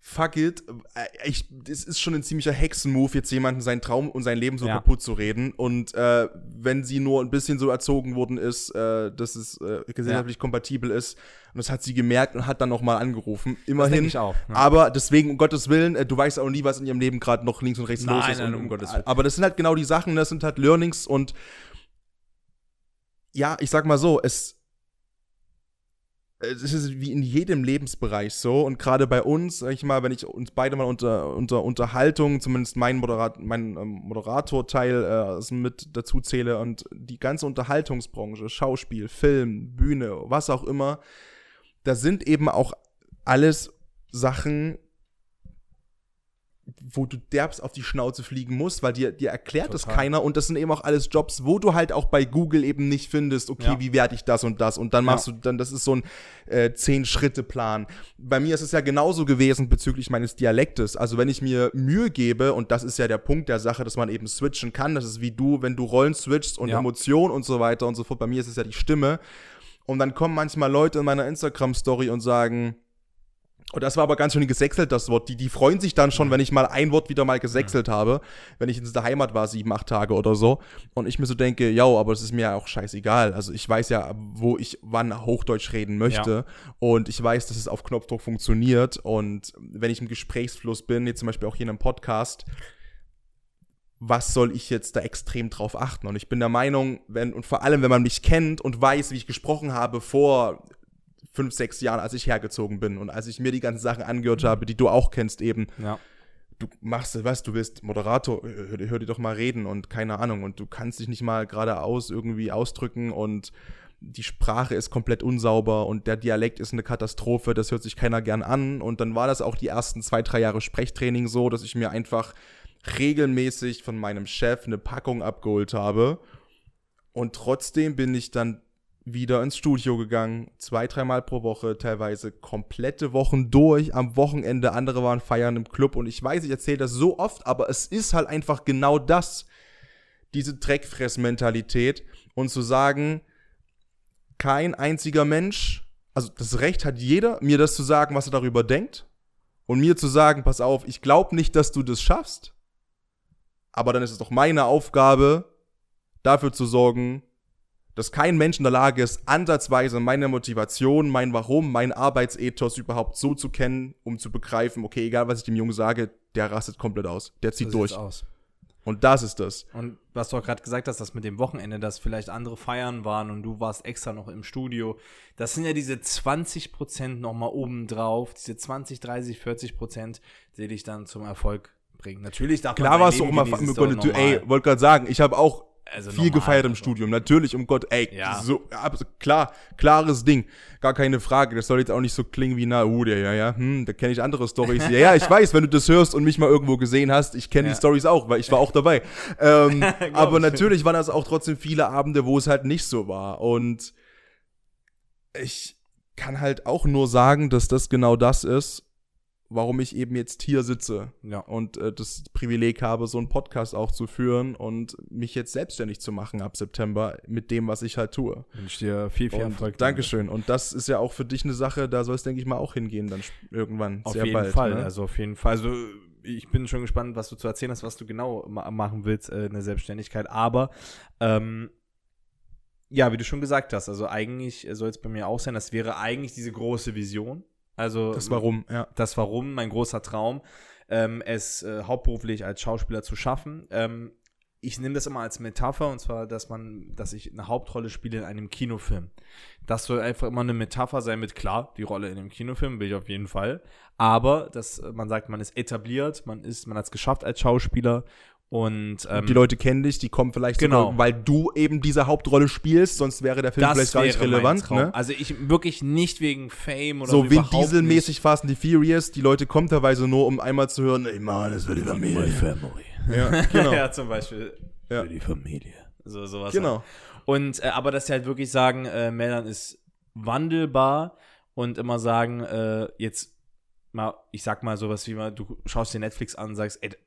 fuck it, äh, ich, das ist schon ein ziemlicher Hexenmove, jetzt jemanden seinen Traum und sein Leben so Ja. kaputt zu reden. Und äh, wenn sie nur ein bisschen so erzogen worden ist, äh, dass es äh, gesellschaftlich kompatibel ist, und das hat sie gemerkt und hat dann nochmal angerufen. Immerhin. denke ich auch, ne? Aber deswegen, um Gottes Willen, äh, du weißt auch nie, was in ihrem Leben gerade noch links und rechts Nein, los ist. nein, und, um Gottes Willen. Aber das sind halt genau die Sachen, das sind halt Learnings und ja, ich sag mal so, es es ist wie in jedem Lebensbereich so und gerade bei uns, sag ich mal, wenn ich uns beide mal unter, unter Unterhaltung, zumindest mein, Moderat, mein ähm, Moderatorteil äh, mit dazu zähle und die ganze Unterhaltungsbranche, Schauspiel, Film, Bühne, was auch immer, da sind eben auch alles Sachen, wo du derbst auf die Schnauze fliegen musst, weil dir, dir erklärt das Total. keiner und das sind eben auch alles Jobs, wo du halt auch bei Google eben nicht findest, okay, Ja. wie werde ich das und das und dann machst du dann, das ist so ein äh, Zehn-Schritte-Plan. Bei mir ist es ja genauso gewesen bezüglich meines Dialektes. Also wenn ich mir Mühe gebe, und das ist ja der Punkt der Sache, dass man eben switchen kann, das ist wie du, wenn du Rollen switchst und Ja. Emotionen und so weiter und so fort. Bei mir ist es ja die Stimme. Und dann kommen manchmal Leute in meiner Instagram-Story und sagen, und das war aber ganz schön gesächselt, das Wort. Die, die freuen sich dann schon, wenn ich mal ein Wort wieder mal gesächselt habe, wenn ich in der Heimat war, sieben, acht Tage oder so. Und ich mir so denke, ja, aber es ist mir ja auch scheißegal. Also ich weiß ja, wo ich wann Hochdeutsch reden möchte. Und ich weiß, dass es auf Knopfdruck funktioniert. Und wenn ich im Gesprächsfluss bin, jetzt zum Beispiel auch hier in einem Podcast, was soll ich jetzt da extrem drauf achten? Und ich bin der Meinung, wenn, und vor allem, wenn man mich kennt und weiß, wie ich gesprochen habe vor fünf, sechs Jahren, als ich hergezogen bin und als ich mir die ganzen Sachen angehört habe, die du auch kennst eben, Ja. du machst, was, du bist Moderator, hör, hör dir doch mal reden und keine Ahnung. Und du kannst dich nicht mal geradeaus irgendwie ausdrücken und die Sprache ist komplett unsauber und der Dialekt ist eine Katastrophe, das hört sich keiner gern an. Und dann war das auch die ersten zwei, drei Jahre Sprechtraining so, dass ich mir einfach regelmäßig von meinem Chef eine Packung abgeholt habe. Und trotzdem bin ich dann wieder ins Studio gegangen, zwei, dreimal pro Woche, teilweise komplette Wochen durch, am Wochenende, andere waren feiern im Club und ich weiß, ich erzähle das so oft, aber es ist halt einfach genau das, diese Dreckfress-Mentalität und zu sagen, kein einziger Mensch, also das Recht hat jeder, mir das zu sagen, was er darüber denkt und mir zu sagen, pass auf, ich glaube nicht, dass du das schaffst, aber dann ist es doch meine Aufgabe, dafür zu sorgen, dass kein Mensch in der Lage ist, ansatzweise meine Motivation, mein Warum, mein Arbeitsethos überhaupt so zu kennen, um zu begreifen, okay, egal was ich dem Jungen sage, der rastet komplett aus. Der zieht So durch. aus. Und das ist das. Und was du auch gerade gesagt hast, dass mit dem Wochenende, dass vielleicht andere feiern waren und du warst extra noch im Studio, das sind ja diese 20 Prozent nochmal obendrauf, diese 20, 30, 40 Prozent, die dich dann zum Erfolg bringen. Natürlich darf Klar man warst du auch immer, ey, wollte gerade sagen, ich habe auch Also viel normal, gefeiert im also. Studium. Natürlich, um Gott, ey, Ja. so, klar, klares Ding. Gar keine Frage. Das soll jetzt auch nicht so klingen wie, na, uh, der, ja, ja, hm, da kenne ich andere Stories. ja, ja, ich weiß, wenn du das hörst und mich mal irgendwo gesehen hast, ich kenne Ja. die Stories auch, weil ich war auch dabei. Ähm, aber ich. natürlich waren das auch trotzdem viele Abende, wo es halt nicht so war. Und ich kann halt auch nur sagen, dass das genau das ist, warum ich eben jetzt hier sitze Ja. und äh, das Privileg habe, so einen Podcast auch zu führen und mich jetzt selbstständig zu machen ab September mit dem, was ich halt tue. Wünsche dir viel, viel Erfolg. Dankeschön. Und das ist ja auch für dich eine Sache, da soll es, denke ich mal, auch hingehen, dann irgendwann. Auf jeden bald. Fall, Ne? also auf jeden Fall. Also ich bin schon gespannt, was du zu erzählen hast, was du genau ma machen willst äh, in der Selbstständigkeit. Aber ähm, ja, wie du schon gesagt hast, also eigentlich soll es bei mir auch sein, das wäre eigentlich diese große Vision. Also das Warum, ja. das Warum, mein großer Traum, ähm, es äh, hauptberuflich als Schauspieler zu schaffen. Ähm, ich nehme das immer als Metapher und zwar, dass man, dass ich eine Hauptrolle spiele in einem Kinofilm. Das soll einfach immer eine Metapher sein mit klar, die Rolle in einem Kinofilm will ich auf jeden Fall. Aber dass man sagt, man ist etabliert, man ist, man hat es geschafft als Schauspieler und ähm, Die Leute kennen dich, die kommen vielleicht Genau. sogar, weil du eben diese Hauptrolle spielst, sonst wäre der Film vielleicht gar nicht relevant. Ne? Also ich wirklich nicht wegen Fame oder So Vin überhaupt nicht. Diesel-mäßig Fast and the Furious, die Leute kommen teilweise nur, um einmal zu hören, ey Mann, das wird die Familie. Family. Ja, genau. ja, zum Beispiel. Ja. Für die Familie. So, sowas. genau. Und äh, aber dass sie halt wirklich sagen, äh, Meldern ist wandelbar und immer sagen, äh, jetzt mal, ich sag mal sowas wie mal, du schaust dir Netflix an und sagst, ey, das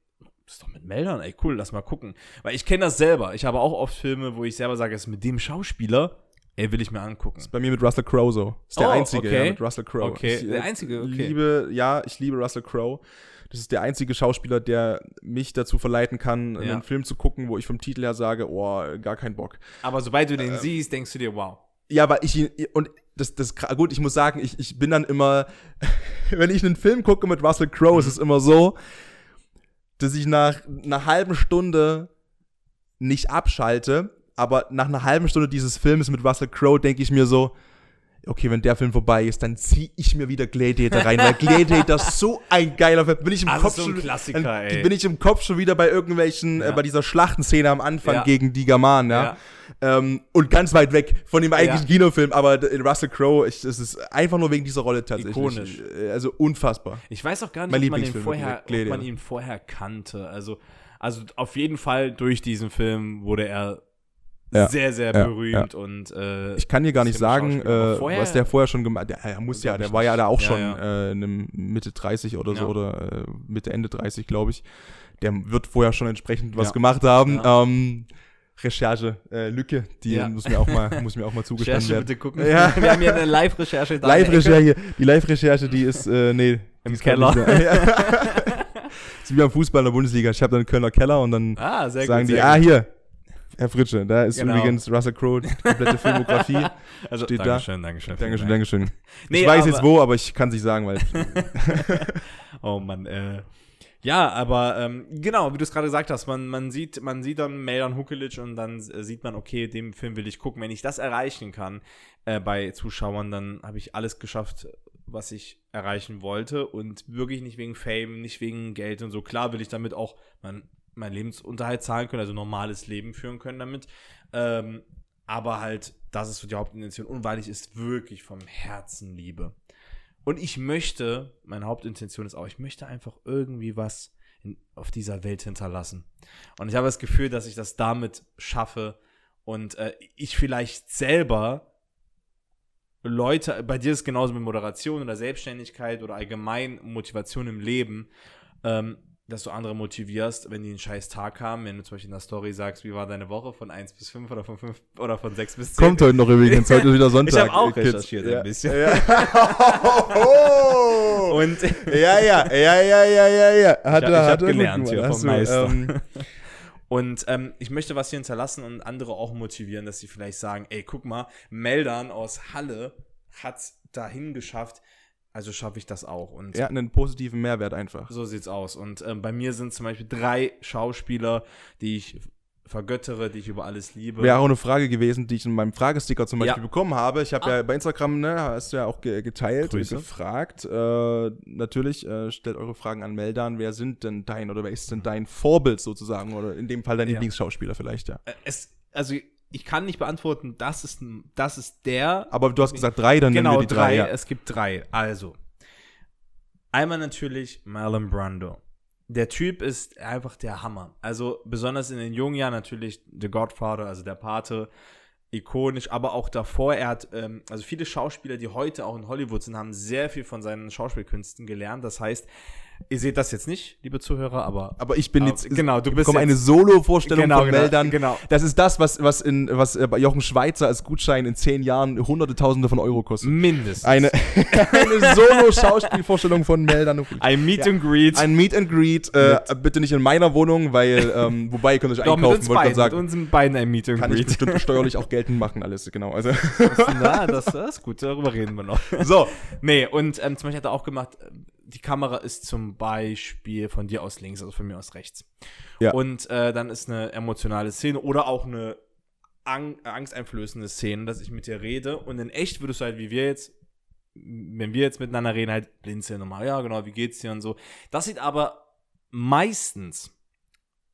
ist doch mit Meldern, ey, cool, lass mal gucken. Weil ich kenne das selber. Ich habe auch oft Filme, wo ich selber sage, es ist mit dem Schauspieler Ey, will ich mir angucken. Ist bei mir mit Russell Crowe so. Ist der Oh, einzige, okay. ja, mit Russell Crowe. Okay, Ich, der äh, einzige, okay. Liebe, ja, ich liebe Russell Crowe. Das ist der einzige Schauspieler, der mich dazu verleiten kann, Ja. einen Film zu gucken, wo ich vom Titel her sage, oh, gar keinen Bock. Aber sobald du Ähm. den siehst, denkst du dir, wow. Ja, weil ich ihn, und das, das, gut, ich muss sagen, ich, ich bin dann immer, wenn ich einen Film gucke mit Russell Crowe, ist es immer so, dass ich nach einer halben Stunde nicht abschalte, aber nach einer halben Stunde dieses Films mit Russell Crowe denke ich mir so, okay, wenn der Film vorbei ist, dann ziehe ich mir wieder Gladiator rein, weil Gladiator ist so ein geiler Film. Bin ich im Also Kopf so schon, Klassiker, ey. bin ich im Kopf schon wieder bei irgendwelchen, Ja. äh, bei dieser Schlachtenszene am Anfang Ja. gegen die Germanen, ja. Ähm, und ganz weit weg von dem eigentlichen Ja. Kinofilm, aber d- Russell Crowe, es ist einfach nur wegen dieser Rolle tatsächlich. Ikonisch. Äh, Also unfassbar. Ich weiß auch gar nicht, ob man, ihn vorher, ob man ihn vorher kannte. Also, also auf jeden Fall durch diesen Film wurde er Ja. sehr, sehr Ja, berühmt und äh, Ich kann dir gar nicht sagen, äh, vorher- was der vorher schon gemacht hat. Er muss ja, der war ja da auch schon. Äh, in einem Mitte 30 oder so oder äh, Mitte, Ende 30, glaube ich. Der wird vorher schon entsprechend was gemacht haben. Ähm, Recherche, äh, Lücke, die Ja. muss mir auch mal, muss mir auch mal zugestanden Recherche werden. bitte gucken. Ja. Wir haben hier eine Live-Recherche da. der. Live-Recherche, die Live-Recherche, die ist, äh, nee. Im Keller. ist wie beim Fußball in der Bundesliga. Ich habe dann einen Kölner Keller und dann Ah, sagen gut. die, ah, gut. hier, Herr Fritsche, da ist Genau. übrigens Russell Crowe, die komplette Filmografie. Also, steht da. Dankeschön, Dankeschön. Dankeschön, Dank. Dankeschön. Nee, ich weiß jetzt wo, aber ich kann es nicht sagen, weil Oh Mann, äh. Ja, aber ähm, genau, wie du es gerade gesagt hast, man, man sieht, man sieht dann Meldan Hukelic und dann äh, sieht man, okay, dem Film will ich gucken. Wenn ich das erreichen kann äh, bei Zuschauern, dann habe ich alles geschafft, was ich erreichen wollte und wirklich nicht wegen Fame, nicht wegen Geld und so. Klar will ich damit auch mein, mein Lebensunterhalt zahlen können, also normales Leben führen können damit. Ähm, aber halt, das ist so die Hauptintention und weil ich es wirklich vom Herzen liebe. Und ich möchte, meine Hauptintention ist auch, ich möchte einfach irgendwie was in, auf dieser Welt hinterlassen. Und ich habe das Gefühl, dass ich das damit schaffe und äh, ich vielleicht selber Leute, bei dir ist es genauso mit Moderation oder Selbstständigkeit oder allgemein Motivation im Leben, ähm, dass du andere motivierst, wenn die einen scheiß Tag haben, wenn du zum Beispiel in der Story sagst, wie war deine Woche von 1 bis 5 oder von 5 oder von 6 bis 10. kommt heute noch übrigens, heute ist wieder Sonntag. Ich habe auch Kids. recherchiert ja. ein bisschen. Oh! Und ja, ja, ja, ja, ja, ja, ja. Hat ich er, ich hat hab er gelernt hier vom Meister. ähm, Und ähm, ich möchte was hier hinterlassen und andere auch motivieren, dass sie vielleicht sagen, ey, guck mal, Meldern aus Halle hat's dahin geschafft, also schaffe ich das auch. Und ja, einen positiven Mehrwert einfach. so sieht's aus. Und ähm, bei mir sind zum Beispiel drei Schauspieler, die ich vergöttere, die ich über alles liebe. Wäre auch eine Frage gewesen, die ich in meinem Fragesticker zum Beispiel Ja. bekommen habe. Ich habe Ah. ja bei Instagram, ne, hast du ja auch ge geteilt Grüße. und gefragt. Äh, natürlich, äh, stellt eure Fragen an Meldan. Wer sind denn dein oder wer ist denn dein Vorbild sozusagen? Oder in dem Fall dein Ja. Lieblingsschauspieler vielleicht, ja. Äh, es, also ich kann nicht beantworten, das ist, das ist der. Aber du hast gesagt drei, dann genau, nehmen wir die drei. drei. ja. Es gibt drei. Also, einmal natürlich Marlon Brando. Der Typ ist einfach der Hammer. Also, besonders in den jungen Jahren natürlich The Godfather, also der Pate, ikonisch, aber auch davor. Er hat, ähm, also viele Schauspieler, die heute auch in Hollywood sind, haben sehr viel von seinen Schauspielkünsten gelernt. Das heißt, ihr seht das jetzt nicht, liebe Zuhörer, aber Aber ich bin Aber jetzt, genau, du ich bist bekomme eine Solo-Vorstellung Genau, von genau, Meldan. genau. Das ist das, was, was, in, was äh, bei Jochen Schweizer als Gutschein in zehn Jahren hunderte Tausende von Euro kostet. mindestens Eine, eine Solo-Schauspielvorstellung von Meldan. ein Meet and Greet. Ein Meet and Greet, äh, bitte nicht in meiner Wohnung, weil, ähm, wobei ihr könnt euch Doch, mit einkaufen, wollte ich beiden, mit sagen. uns beiden ein Meet and Kann ich Greet. bestimmt steuerlich auch geltend machen, alles, genau. Also, Na, das, das ist gut, darüber reden wir noch. so, Nee, und ähm, zum Beispiel hat er auch gemacht, die Kamera ist zum Beispiel von dir aus links, also von mir aus rechts. Ja. Und äh, dann ist eine emotionale Szene oder auch eine ang angsteinflößende Szene, dass ich mit dir rede. Und in echt würdest du halt, wie wir jetzt, wenn wir jetzt miteinander reden, halt blinzeln und mal, ja, genau, wie geht's dir und so. Das sieht aber meistens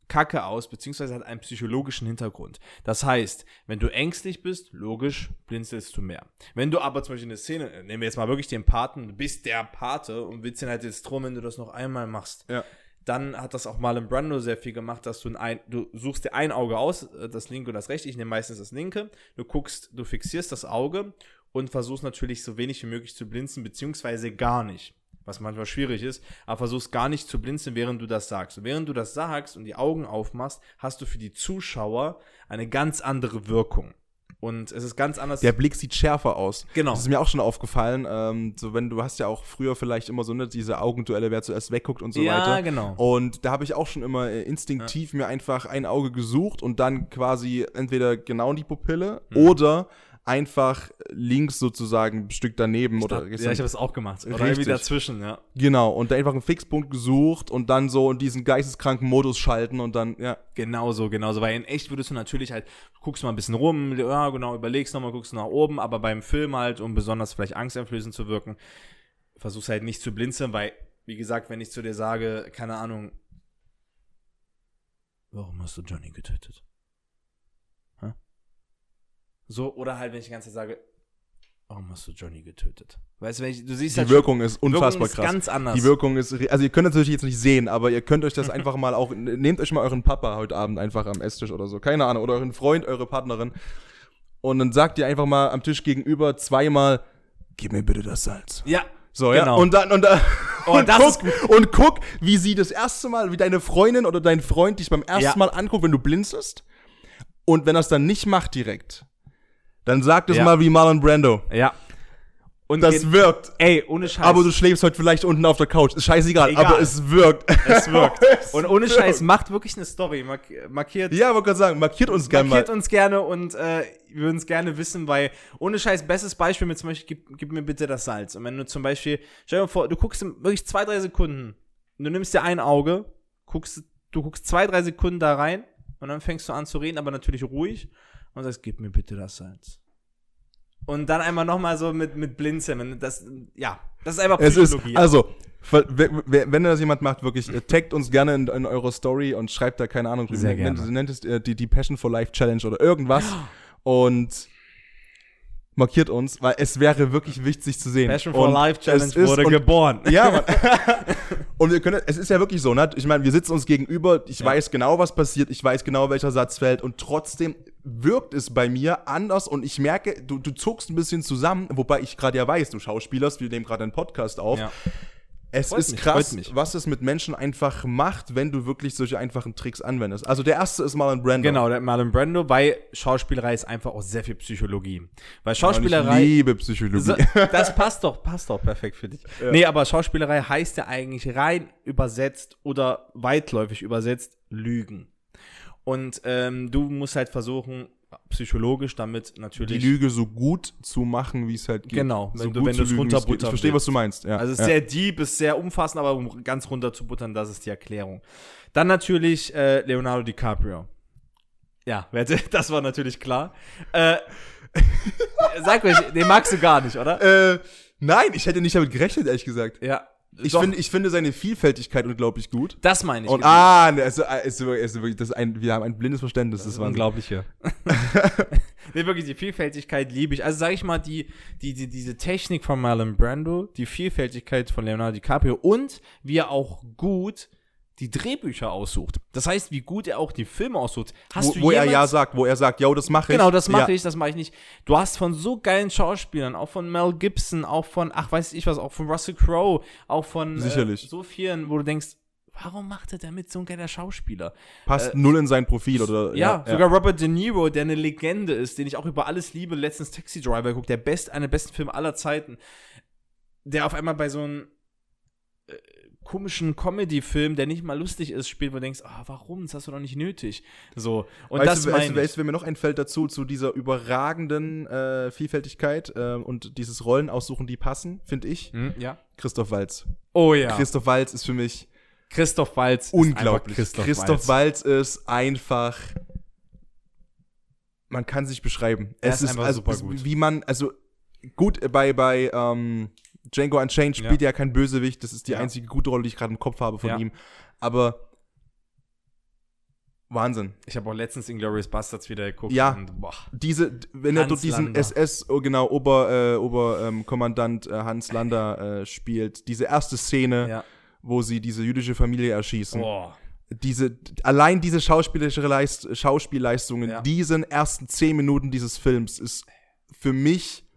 kacke aus, beziehungsweise hat einen psychologischen Hintergrund. Das heißt, wenn du ängstlich bist, logisch, blinzelst du mehr. Wenn du aber zum Beispiel eine Szene, äh, nehmen wir jetzt mal wirklich den Paten, du bist der Pate und willst den halt jetzt drum, wenn du das noch einmal machst, Ja. dann hat das auch Marlon Brando sehr viel gemacht, dass du ein, du suchst dir ein Auge aus, äh, das linke und das rechte, ich nehme meistens das linke, du guckst, du fixierst das Auge und versuchst natürlich so wenig wie möglich zu blinzen, beziehungsweise gar nicht. Was manchmal schwierig ist, aber versuchst gar nicht zu blinzeln, während du das sagst. Und während du das sagst und die Augen aufmachst, hast du für die Zuschauer eine ganz andere Wirkung. Und es ist ganz anders. Der Blick sieht schärfer aus. Genau. Das ist mir auch schon aufgefallen. Ähm, so wenn du hast ja auch früher vielleicht immer so ne, diese Augenduelle, wer zuerst wegguckt und so Ja, weiter. genau. Und da habe ich auch schon immer äh, instinktiv mir einfach ein Auge gesucht und dann quasi entweder genau in die Pupille Mhm. oder einfach links sozusagen ein Stück daneben oder ja, ich habe es auch gemacht. Oder Richtig. irgendwie dazwischen, ja. genau und da einfach einen Fixpunkt gesucht und dann so in diesen geisteskranken Modus schalten und dann ja Genauso, genauso. Weil in echt würdest du natürlich halt, guckst mal ein bisschen rum, ja, genau, überlegst nochmal, guckst nach oben, aber beim Film halt, um besonders vielleicht angsteinflößend zu wirken, versuchst halt nicht zu blinzeln, weil, wie gesagt, wenn ich zu dir sage, keine Ahnung, warum hast du Johnny getötet? So, oder halt, wenn ich die ganze Zeit sage, warum hast du Johnny getötet? Weißt du, wenn ich, du siehst die halt Wirkung ist unfassbar Wirkung ist krass. ganz anders. Die Wirkung ist, also ihr könnt das natürlich jetzt nicht sehen, aber ihr könnt euch das einfach mal auch, nehmt euch mal euren Papa heute Abend einfach am Esstisch oder so, keine Ahnung, oder euren Freund, eure Partnerin und dann sagt ihr einfach mal am Tisch gegenüber zweimal, gib mir bitte das Salz. ja, So, genau. ja, und dann, und dann, Oh, und, das guck, und guck, wie sie das erste Mal, wie deine Freundin oder dein Freund dich beim ersten Ja. Mal anguckt, wenn du blinzelst und wenn es dann nicht macht direkt, dann sag das Ja. mal wie Marlon Brando. ja. Und Das wirkt. ey, ohne Scheiß. Aber du schläfst heute vielleicht unten auf der Couch. Ist scheißegal, Egal. aber es wirkt. Es wirkt. Es Und ohne wirkt. Scheiß, macht wirklich eine Story. Mark markiert, Ja, wollte gerade sagen, markiert uns gerne mal. markiert uns gerne und äh, wir würden es gerne wissen, weil ohne Scheiß, bestes Beispiel mit zum Beispiel, gib, gib mir bitte das Salz. Und wenn du zum Beispiel, stell dir mal vor, du guckst wirklich zwei, drei Sekunden, und du nimmst dir ein Auge, guckst, du guckst zwei, drei Sekunden da rein und dann fängst du an zu reden, aber natürlich ruhig und sagst, gib mir bitte das Salz. Und dann einmal nochmal so mit, mit Blinzeln. Das, ja, das ist einfach Es ist, Psychologie. also, wenn das jemand macht, wirklich, äh, taggt uns gerne in, in eure Story und schreibt da, keine Ahnung, Sehr nennt, gerne. nennt es äh, die, die Passion for Life Challenge oder irgendwas und markiert uns, weil es wäre wirklich wichtig zu sehen. Passion for Life Challenge wurde und, geboren. Ja, Mann. und wir können, es ist ja wirklich so, ne? Ich meine, wir sitzen uns gegenüber, ich Ja. weiß genau, was passiert, ich weiß genau, welcher Satz fällt und trotzdem wirkt es bei mir anders und ich merke, du, du zuckst ein bisschen zusammen, wobei ich gerade ja weiß, du Schauspielerst, wir nehmen gerade einen Podcast auf. Ja. Es Freut ist mich, krass, was es mit Menschen einfach macht, wenn du wirklich solche einfachen Tricks anwendest. Also der erste ist Marlon Brando. Genau, der Marlon Brando, weil Schauspielerei ist einfach auch sehr viel Psychologie. Weil Und ich Schauspielerei. liebe Psychologie. So, das passt doch, passt doch perfekt für dich. Nee, aber Schauspielerei heißt ja eigentlich rein übersetzt oder weitläufig übersetzt Lügen. Und ähm, du musst halt versuchen, psychologisch damit die natürlich. Lüge so gut zu machen, wie es halt geht. Genau, so wenn du- gut wenn wie es runterbuttern Ich verstehe, was du meinst. Ja. Also es ist ja. sehr deep, ist sehr umfassend, aber um ganz runter zu buttern, das ist die Erklärung. Dann natürlich äh, Leonardo DiCaprio. Ja, das war natürlich klar. Äh, sag mir, den magst du gar nicht, oder? Äh, nein, ich hätte nicht damit gerechnet, ehrlich gesagt. Ja. Ich Doch, finde, ich finde seine Vielfältigkeit unglaublich gut. das meine ich. Und ah, ne, es ist, es ist wirklich, das ist ein, wir haben ein blindes Verständnis. Das, Das ist war unglaublich hier. nee, wirklich, die Vielfältigkeit liebe ich. Also sage ich mal, die, die, die, diese Technik von Marlon Brando, die Vielfältigkeit von Leonardo DiCaprio und wie er auch gut die Drehbücher aussucht. Das heißt, wie gut er auch die Filme aussucht. Hast wo, du wo er ja sagt, wo er sagt, yo, das mache ich. Genau, das mache ja. ich, das mache ich nicht. Du hast von so geilen Schauspielern, auch von Mel Gibson, auch von, ach, weiß ich was, auch von Russell Crowe, auch von Sicherlich. Äh, so vielen, wo du denkst, warum macht er damit so ein geiler Schauspieler? Passt null in sein Profil oder Ja, sogar Robert De Niro, der eine Legende ist, den ich auch über alles liebe, letztens Taxi Driver geguckt, der best, einer der besten Filme aller Zeiten, der auf einmal bei so einem äh, komischen Comedy-Film, der nicht mal lustig ist, spielt, wo du denkst, ah, warum? Das hast du doch nicht nötig. So. Und weißt das du, weißt, du, weißt wenn mir noch einfällt dazu, zu dieser überragenden äh, Vielfältigkeit äh, und dieses Rollen aussuchen, die passen, finde ich, Hm, ja. Christoph Walz. Oh ja. Christoph Walz ist für mich Christoph Walz ist unglaublich. einfach Christoph, Walz. ist einfach. Man kann sich beschreiben. Er es ist einfach also, super gut. Wie man, also gut, äh, bei, bei ähm, Django Unchained spielt er ja kein Bösewicht. Das ist die Ja. einzige gute Rolle, die ich gerade im Kopf habe von Ja. ihm. Aber Wahnsinn. Ich habe auch letztens Inglourious Bastards wieder geguckt. Ja. Und, boah. Diese, wenn er Hans dort diesen Lander. SS, oh, genau, Ober, äh, Ober ähm, äh, Hans Lander äh, spielt, diese erste Szene, Ja. wo sie diese jüdische Familie erschießen. Boah. diese, allein diese schauspielerische Leist, Schauspielleistung in Ja. diesen ersten zehn Minuten dieses Films ist für mich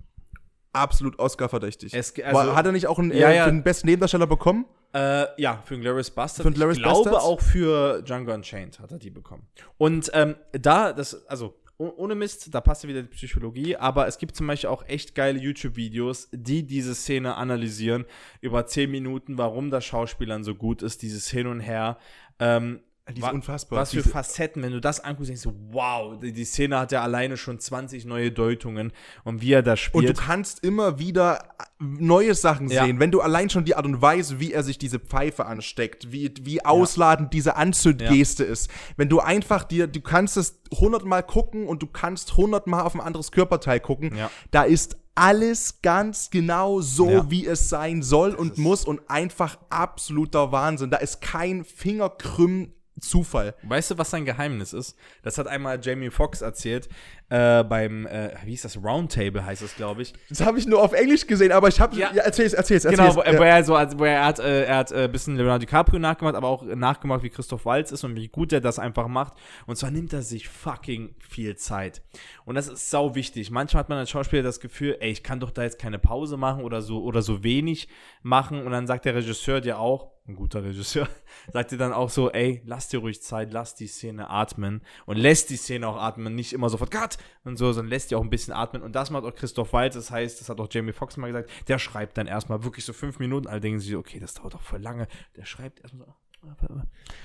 absolut Oscar-verdächtig. Es- also- Hat er nicht auch einen, Ja, äh, ja. für den besten Nebendarsteller bekommen? Äh, ja, für Glorious Bastards. Für Inglourious ich glaube Basterds? auch für Django Unchained hat er die bekommen. Und ähm, da, das, also ohne Mist, da passt ja wieder die Psychologie, aber es gibt zum Beispiel auch echt geile YouTube-Videos, die diese Szene analysieren, über 10 Minuten, warum das Schauspielern so gut ist, dieses Hin und Her. Ähm, die ist unfassbar. Was für Facetten, wenn du das anguckst, denkst du, wow, die, die Szene hat ja alleine schon 20 neue Deutungen und wie er das Und du spielt. kannst immer wieder neue Sachen Ja. sehen. Wenn du allein schon die Art und Weise, wie er sich diese Pfeife ansteckt, wie, wie ausladend diese Anzündgeste ist. Wenn du einfach dir, du kannst es hundertmal gucken und du kannst hundertmal auf ein anderes Körperteil gucken. Ja. Da ist alles ganz genau so, Ja. wie es sein soll und muss und einfach absoluter Wahnsinn. Da ist kein Fingerkrümmen Zufall. Weißt du, was sein Geheimnis ist? Das hat einmal Jamie Foxx erzählt äh, beim, äh, wie hieß das, Roundtable heißt es, glaube ich. Das habe ich nur auf Englisch gesehen, aber ich habe Ja. ja. erzähl's, erzähl's, erzähl's. Genau, wo, ja. wo er so, wo er hat, äh, er hat ein äh, bisschen Leonardo DiCaprio nachgemacht, aber auch nachgemacht, wie Christoph Waltz ist und wie gut er das einfach macht. Und zwar nimmt er sich fucking viel Zeit. Und das ist sau wichtig. Manchmal hat man als Schauspieler das Gefühl, ey, ich kann doch da jetzt keine Pause machen oder so oder so wenig machen. Und dann sagt der Regisseur dir auch, ein guter Regisseur, sagt dir dann auch so, ey, lass dir ruhig Zeit, lass die Szene atmen und lässt die Szene auch atmen, nicht immer sofort Cut und so, sondern lässt die auch ein bisschen atmen. Und das macht auch Christoph Waltz, das heißt, das hat auch Jamie Foxx mal gesagt, der schreibt dann erstmal wirklich so fünf Minuten, alle denken sich, okay, das dauert doch voll lange. Der schreibt erstmal so.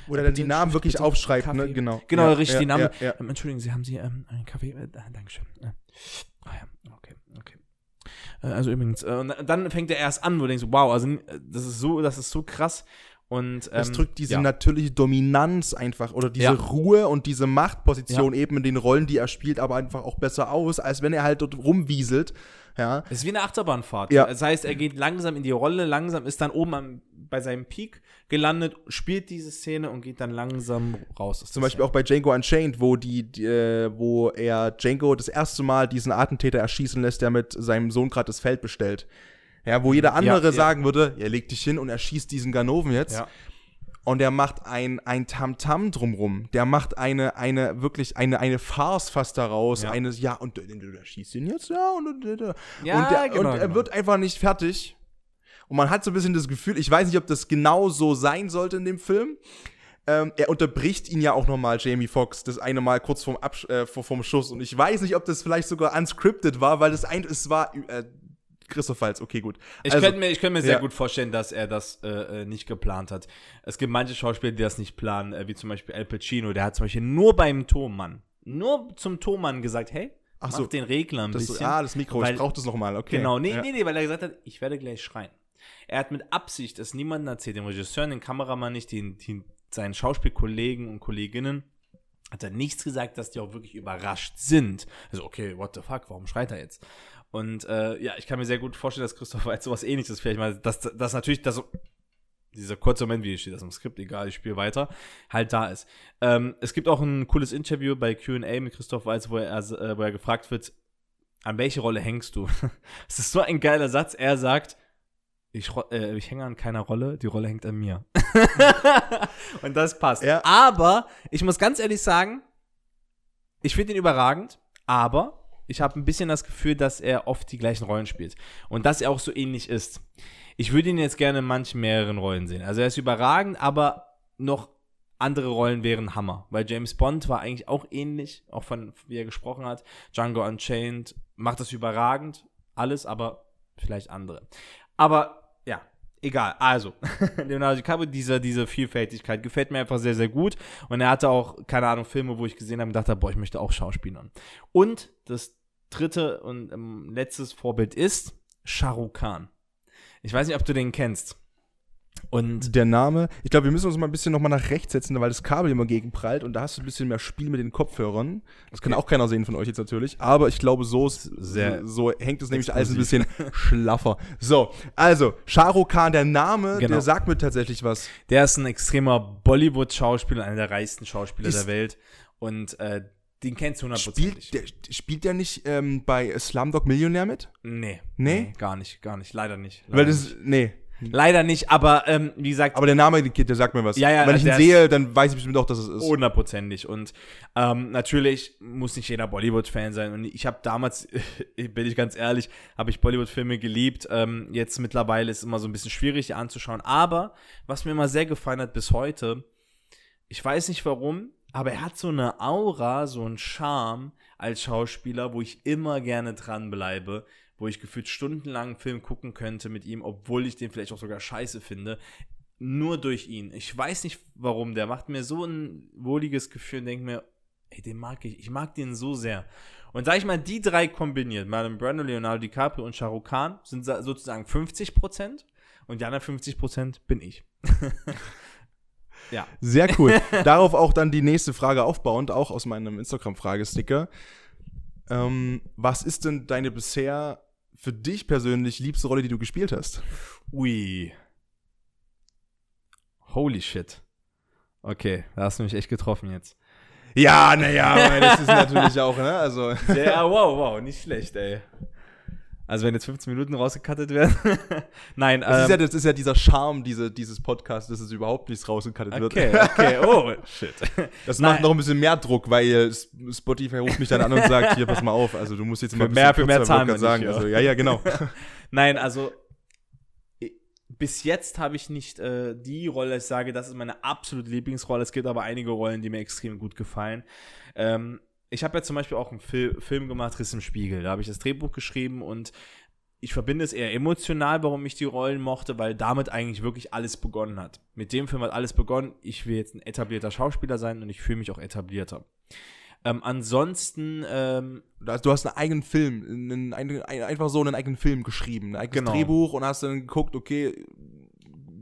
Oder dann die Namen wirklich Bitte aufschreibt, ne? Genau. Genau, Ja, richtig, ja, die Namen. Ja. Ähm, Entschuldigen Sie, haben Sie ähm, einen Kaffee? Äh, ah, Dankeschön. Äh, ah ja, okay, okay. Äh, also übrigens, äh, und dann fängt er erst an, wo du denkst, wow, also äh, das ist so, das ist so krass. Und Es ähm, drückt diese ja. natürliche Dominanz einfach oder diese Ja. Ruhe und diese Machtposition eben in den Rollen, die er spielt, aber einfach auch besser aus, als wenn er halt dort rumwieselt. Ja. Es ist wie eine Achterbahnfahrt. Ja. Das heißt, er geht langsam in die Rolle, langsam ist dann oben am, bei seinem Peak gelandet, spielt diese Szene und geht dann langsam raus. aus Zum Beispiel auch bei Django Unchained, wo die, die äh, wo er Django das erste Mal diesen Attentäter erschießen lässt, der mit seinem Sohn gerade das Feld bestellt. Ja, wo jeder andere ja. sagen würde, er legt dich hin und erschießt diesen Ganoven jetzt. Ja. Und der macht ein, ein Tamtam drumrum. Der macht eine, eine, wirklich eine, eine Farce fast daraus. Ja. Eine, ja, und du, du erschießt ihn jetzt, ja, und, und, und, Ja, und, der, genau, und er genau. wird einfach nicht fertig. Und man hat so ein bisschen das Gefühl, ich weiß nicht, ob das genau so sein sollte in dem Film. Ähm, er unterbricht ihn ja auch nochmal, Jamie Foxx, das eine Mal kurz vorm, Absch äh, vor, vorm Schuss. Und ich weiß nicht, ob das vielleicht sogar unscripted war, weil das ein, es war, äh, Christoph Waltz, okay, gut. Ich Also, könnte mir, ich könnte mir sehr ja. gut vorstellen, dass er das äh, äh, nicht geplant hat. Es gibt manche Schauspieler, die das nicht planen, äh, wie zum Beispiel Al Pacino. Der hat zum Beispiel nur beim Tonmann, nur zum Tonmann gesagt, hey, Ach mach so. den Regler ein das, bisschen. ah, das Mikro, weil- ich brauch das nochmal, okay. Genau, nee, ja. nee, nee, weil er gesagt hat, ich werde gleich schreien. Er hat mit Absicht es niemandem erzählt, dem Regisseur, dem Kameramann nicht, den, den, seinen Schauspielkollegen und Kolleginnen, hat er nichts gesagt, dass die auch wirklich überrascht sind. Also, okay, what the fuck, warum schreit er jetzt? Und äh, ja, ich kann mir sehr gut vorstellen, dass Christoph Waltz sowas ähnliches vielleicht mal, dass das natürlich, das dieser kurze Moment, wie steht das im Skript, egal, ich spiele weiter, halt da ist. Ähm, es gibt auch ein cooles Interview bei Q&A mit Christoph Waltz, wo er, äh, wo er gefragt wird, an welche Rolle hängst du? Es ist so ein geiler Satz. Er sagt, ich, äh, ich hänge an keiner Rolle, die Rolle hängt an mir. Und das passt. Ja. Aber ich muss ganz ehrlich sagen, ich finde ihn überragend, aber ich habe ein bisschen das Gefühl, dass er oft die gleichen Rollen spielt. Und dass er auch so ähnlich ist. Ich würde ihn jetzt gerne in manchen mehreren Rollen sehen. Also er ist überragend, aber noch andere Rollen wären Hammer. Weil James Bond war eigentlich auch ähnlich, auch von wie er gesprochen hat. Django Unchained macht das überragend, alles, aber vielleicht andere. Aber ja, egal. Also, Leonardo DiCaprio, diese, diese Vielfältigkeit gefällt mir einfach sehr, sehr gut. Und er hatte auch, keine Ahnung, Filme, wo ich gesehen habe und dachte, boah, ich möchte auch Schauspielern. Und das dritte und ähm, letztes Vorbild ist Shah Rukh Khan. Ich weiß nicht, ob du den kennst. Und Der Name, ich glaube, wir müssen uns mal ein bisschen nochmal nach rechts setzen, weil das Kabel immer gegenprallt und da hast du ein bisschen mehr Spiel mit den Kopfhörern. Das kann auch keiner sehen von euch jetzt natürlich, aber ich glaube, so ist, Sehr so, hängt es nämlich alles ein bisschen schlaffer. So, also, Shah Rukh Khan, der Name, Genau. der sagt mir tatsächlich was. Der ist ein extremer Bollywood-Schauspieler, einer der reichsten Schauspieler Ist- der Welt. Und äh, den kennst du Spielt hundertprozentig. der, spielt der nicht ähm, bei Slumdog Millionär mit? Nee, Nee? Gar nicht, gar nicht. Leider nicht. Leider Weil das, nicht. nee. Leider nicht, aber ähm, wie gesagt, Aber der Name, der sagt mir was. Ja, ja, Wenn ich ihn sehe, dann weiß ich bestimmt auch, dass es ist. hundertprozentig. Und ähm, natürlich muss nicht jeder Bollywood-Fan sein. Und ich habe damals, bin ich ganz ehrlich, habe ich Bollywood-Filme geliebt. Ähm, jetzt mittlerweile ist es immer so ein bisschen schwierig, anzuschauen. Aber was mir immer sehr gefallen hat bis heute, ich weiß nicht warum, aber er hat so eine Aura, so einen Charme als Schauspieler, wo ich immer gerne dranbleibe, wo ich gefühlt stundenlang einen Film gucken könnte mit ihm, obwohl ich den vielleicht auch sogar scheiße finde. Nur durch ihn. Ich weiß nicht warum. Der macht mir so ein wohliges Gefühl und denke mir, ey, den mag ich. Ich mag den so sehr. Und sag ich mal, die drei kombiniert, Marlon Brando, Leonardo DiCaprio und Shah Rukh Khan, sind sozusagen 50 Prozent. Und die anderen 50 Prozent bin ich. ja. Sehr cool. Darauf auch dann die nächste Frage aufbauend, auch aus meinem Instagram-Fragesticker. Ähm, was ist denn deine bisher für dich persönlich liebste Rolle, die du gespielt hast? Ui. Holy shit. Okay, da hast du mich echt getroffen jetzt. Ja, naja, das ist natürlich auch, ne? Also. Ja, wow, wow, nicht schlecht, ey. Also wenn jetzt 15 Minuten rausgekattet werden. Nein, das, ähm, ist ja, das ist ja dieser Charme diese, dieses Podcasts, dass es überhaupt nichts rausgekattet okay, wird. Okay, okay, oh, shit. Das Nein. macht noch ein bisschen mehr Druck, weil Spotify ruft mich dann an und sagt, hier, pass mal auf, also du musst jetzt immer für mehr, für mehr Zahlen sagen. Nicht, also, ja, ja, genau. Nein, also bis jetzt habe ich nicht äh, die Rolle, ich sage, das ist meine absolute Lieblingsrolle. Es gibt aber einige Rollen, die mir extrem gut gefallen. Ähm, ich habe ja zum Beispiel auch einen Fil Film gemacht, Riss im Spiegel. Da habe ich das Drehbuch geschrieben und ich verbinde es eher emotional, warum ich die Rollen mochte, weil damit eigentlich wirklich alles begonnen hat. Mit dem Film hat alles begonnen. Ich will jetzt ein etablierter Schauspieler sein und ich fühle mich auch etablierter. Ähm, ansonsten. Ähm, du hast einen eigenen Film, einen, einen, einfach so einen eigenen Film geschrieben, ein eigenes genau. Drehbuch und hast dann geguckt, okay,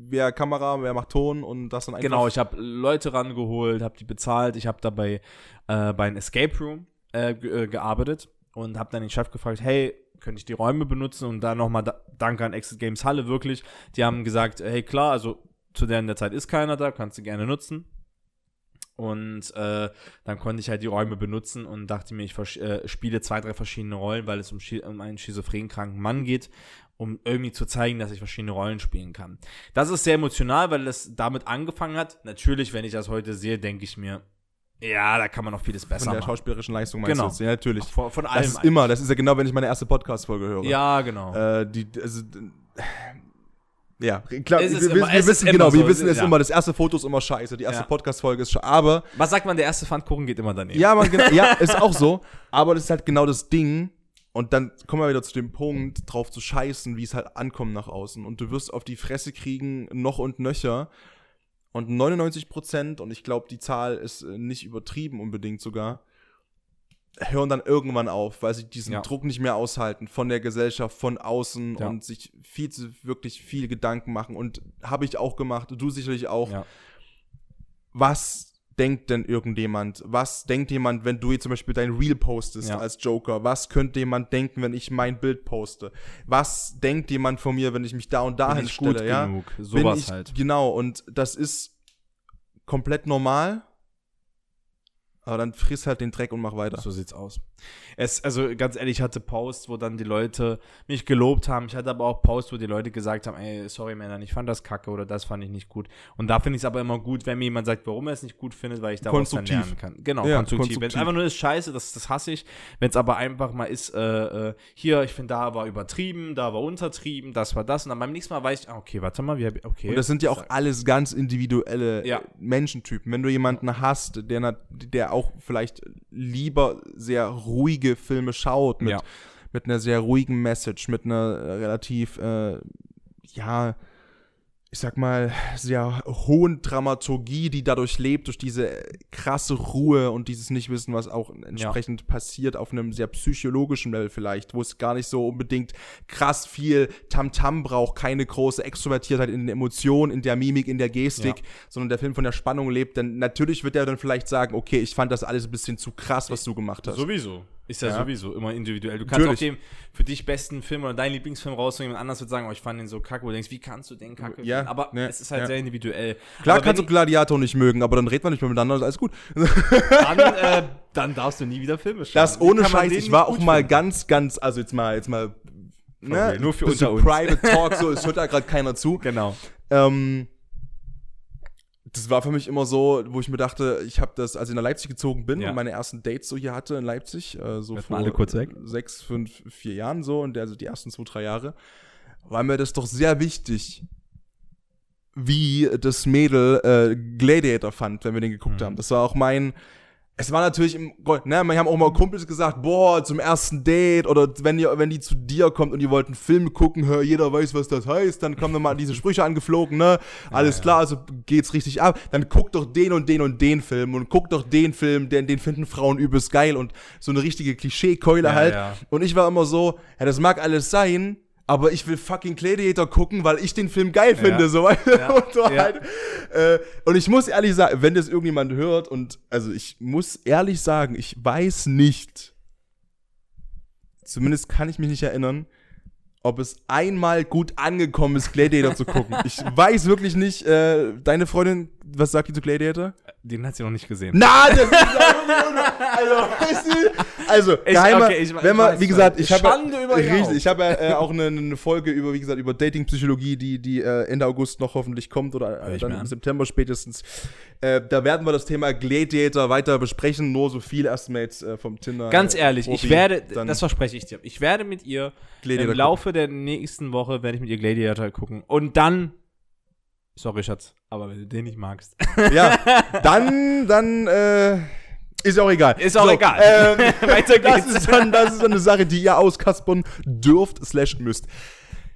wer Kamera, wer macht Ton und das dann einfach. Genau, ich habe Leute rangeholt, habe die bezahlt. Ich habe dabei äh, bei einem Escape Room äh, äh, gearbeitet und habe dann den Chef gefragt, hey, könnte ich die Räume benutzen? Und dann nochmal da, danke an Exit Games Halle wirklich. Die haben gesagt, hey klar, also zu der in der Zeit ist keiner da, kannst du gerne nutzen. Und äh, dann konnte ich halt die Räume benutzen und dachte mir, ich äh, spiele zwei, drei verschiedene Rollen, weil es um, um einen schizophren kranken Mann geht, um irgendwie zu zeigen, dass ich verschiedene Rollen spielen kann. Das ist sehr emotional, weil es damit angefangen hat. Natürlich, wenn ich das heute sehe, denke ich mir, ja, da kann man noch vieles besser machen. Von der schauspielerischen Leistung meinst genau. du Ja, natürlich. Von, von allem. Das ist immer, das ist ja genau, wenn ich meine erste Podcast-Folge höre. Ja, genau. Äh, die, also, ja, klar, wir, immer, wir wissen genau, so, wir wissen es ja. immer, das erste Foto ist immer scheiße, die erste ja. Podcast-Folge ist scheiße, aber. Was sagt man, der erste Pfannkuchen geht immer daneben? Ja, man, genau, ja, ist auch so, aber das ist halt genau das Ding, und dann kommen wir wieder zu dem Punkt, drauf zu scheißen, wie es halt ankommt nach außen. Und du wirst auf die Fresse kriegen, noch und nöcher. Und 99 Prozent, und ich glaube, die Zahl ist äh, nicht übertrieben unbedingt sogar, hören dann irgendwann auf, weil sie diesen ja. Druck nicht mehr aushalten von der Gesellschaft, von außen ja. und sich viel zu wirklich viel Gedanken machen. Und habe ich auch gemacht, du sicherlich auch. Ja. Was denkt denn irgendjemand? Was denkt jemand, wenn du jetzt zum Beispiel dein Reel postest als Joker? Was könnte jemand denken, wenn ich mein Bild poste? Was denkt jemand von mir, wenn ich mich da und da hinstelle? Ja? Genug. Sowas ich, halt. Genau, und das ist komplett normal aber dann friss halt den Dreck und mach weiter. So sieht's aus. Es, also ganz ehrlich, ich hatte Posts, wo dann die Leute mich gelobt haben. Ich hatte aber auch Posts, wo die Leute gesagt haben, ey, sorry Männer, ich fand das kacke oder das fand ich nicht gut. Und da finde ich es aber immer gut, wenn mir jemand sagt, warum er es nicht gut findet, weil ich daraus dann lernen kann. Genau, ja, konstruktiv. konstruktiv. Wenn es einfach nur ist scheiße, das, das hasse ich. Wenn es aber einfach mal ist, äh, äh, hier, ich finde, da war übertrieben, da war untertrieben, das war das. Und dann beim nächsten Mal weiß ich, ah, okay, warte mal, wie hab ich, okay. Und das sind ja auch alles ganz individuelle ja. Menschentypen. Wenn du jemanden hast, der, der auch vielleicht lieber sehr ruhige Filme schaut, mit, ja. mit einer sehr ruhigen Message, mit einer relativ, äh, ja, ich sag mal, sehr hohen Dramaturgie, die dadurch lebt, durch diese krasse Ruhe und dieses Nichtwissen, was auch entsprechend ja. passiert auf einem sehr psychologischen Level vielleicht, wo es gar nicht so unbedingt krass viel Tamtam -Tam braucht, keine große Extrovertiertheit in den Emotionen, in der Mimik, in der Gestik, ja. sondern der Film von der Spannung lebt, denn natürlich wird er dann vielleicht sagen, okay, ich fand das alles ein bisschen zu krass, was du gemacht hast. Sowieso. Ist ja, ja, sowieso immer individuell. Du kannst Natürlich. auch den für dich besten Film oder deinen Lieblingsfilm rausnehmen, jemand anders wird sagen, oh, ich fand den so kacke, wo du denkst, wie kannst du den kacke ja, Aber ne, es ist halt ja. sehr individuell. Klar aber kannst du Gladiator nicht mögen, aber dann redet man nicht mehr miteinander, ist alles gut. Dann, äh, dann darfst du nie wieder Filme schauen. Das ohne Scheiß, ich war auch mal finden? ganz, ganz, also jetzt mal, jetzt mal, ne, okay, nur für unter uns. Private Talk, so, es hört da gerade keiner zu. Genau. Ähm, das war für mich immer so, wo ich mir dachte, ich habe das, als ich nach Leipzig gezogen bin ja. und meine ersten Dates so hier hatte in Leipzig, äh, so vor alle kurz weg. sechs, fünf, vier Jahren so, und der, also die ersten zwei, drei Jahre, war mir das doch sehr wichtig, wie das Mädel äh, Gladiator fand, wenn wir den geguckt Mhm. haben. Das war auch mein. Es war natürlich im, ne, wir haben auch mal Kumpels gesagt, boah, zum ersten Date oder wenn ihr, wenn die zu dir kommt und ihr wollt einen Film gucken, hör, jeder weiß, was das heißt, dann kommen dann mal diese Sprüche angeflogen, ne, alles klar, also geht's richtig ab, dann guck doch den und den und den Film und guck doch den Film, den, den finden Frauen übelst geil und so eine richtige Klischee-Keule Ja, halt. ja. Und ich war immer so, ja, das mag alles sein, aber ich will fucking Gladiator gucken, weil ich den Film geil finde, so weißt du? und, so ja. halt, äh, und ich muss ehrlich sagen, wenn das irgendjemand hört und also ich muss ehrlich sagen, ich weiß nicht, zumindest kann ich mich nicht erinnern, ob es einmal gut angekommen ist, Gladiator zu gucken. Ich weiß wirklich nicht, äh, deine Freundin, was sagt die zu Gladiator? Den hat sie noch nicht gesehen. Na, das ist also, weißt du, also Ich- geheimer, okay, ich- wenn man, weiß, wie gesagt, ich habe richtig, ich habe äh, auch eine, eine Folge über, wie gesagt, über Datingpsychologie, die die äh, Ende August noch hoffentlich kommt oder äh, dann im. September spätestens. Äh, da werden wir das Thema Gladiator weiter besprechen. Nur so viel erstmal jetzt äh, vom Tinder. Ganz äh, ehrlich, Profi. ich werde, Dann das verspreche ich dir, ich werde mit ihr Gladiator im Laufe der nächsten Woche, werde ich mit ihr Gladiator gucken. Und dann, sorry Schatz, aber wenn du den nicht magst, Ja, dann, dann äh, ist auch egal. Ist auch egal. Ähm, Weiter das geht's. ist dann, das ist dann eine Sache, die ihr auskaspern dürft slash müsst.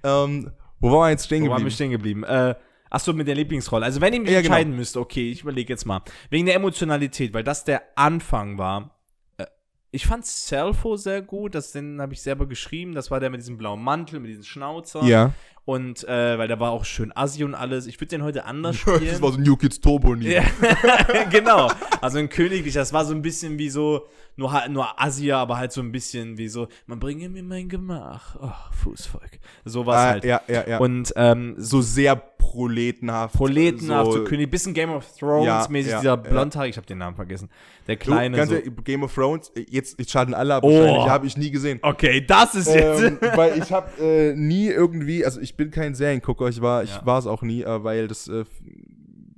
Ähm, wo waren wir jetzt stehen wo waren wir geblieben? stehen geblieben? Äh, Achso, mit der Lieblingsrolle. Also wenn ich mich Ja, genau. entscheiden müsste, okay, ich überlege jetzt mal. Wegen der Emotionalität, weil das der Anfang war. Äh, Ich fand Selfo sehr gut, das den habe ich selber geschrieben. Das war der mit diesem blauen Mantel, mit diesem Schnauzer. Ja. Und äh, weil der war auch schön assi und alles. Ich würde den heute anders Das spielen. war so New Kids Turbo nie. Ja, genau. Also ein königlich, das war so ein bisschen wie so, nur halt nur Asia, aber halt so ein bisschen wie so, man bringe mir mein Gemach. Oh, Fußvolk. Sowas Ah, halt. ja, ja, ja. Und ähm, so so sehr proletenhaft. proletenhaft, so, so König, bisschen Game of Thrones Ja, dieser ja. Blondhaar, ich habe den Namen vergessen. Der Du, kleine ganz so. ehrlich, Game of Thrones, jetzt, jetzt schalten alle ab, Oh. habe ich nie gesehen. Okay, das ist jetzt. ähm, weil ich habe äh, nie irgendwie, also ich bin kein Seriengucker, ich war, ich Ja. war es auch nie, äh, weil das äh,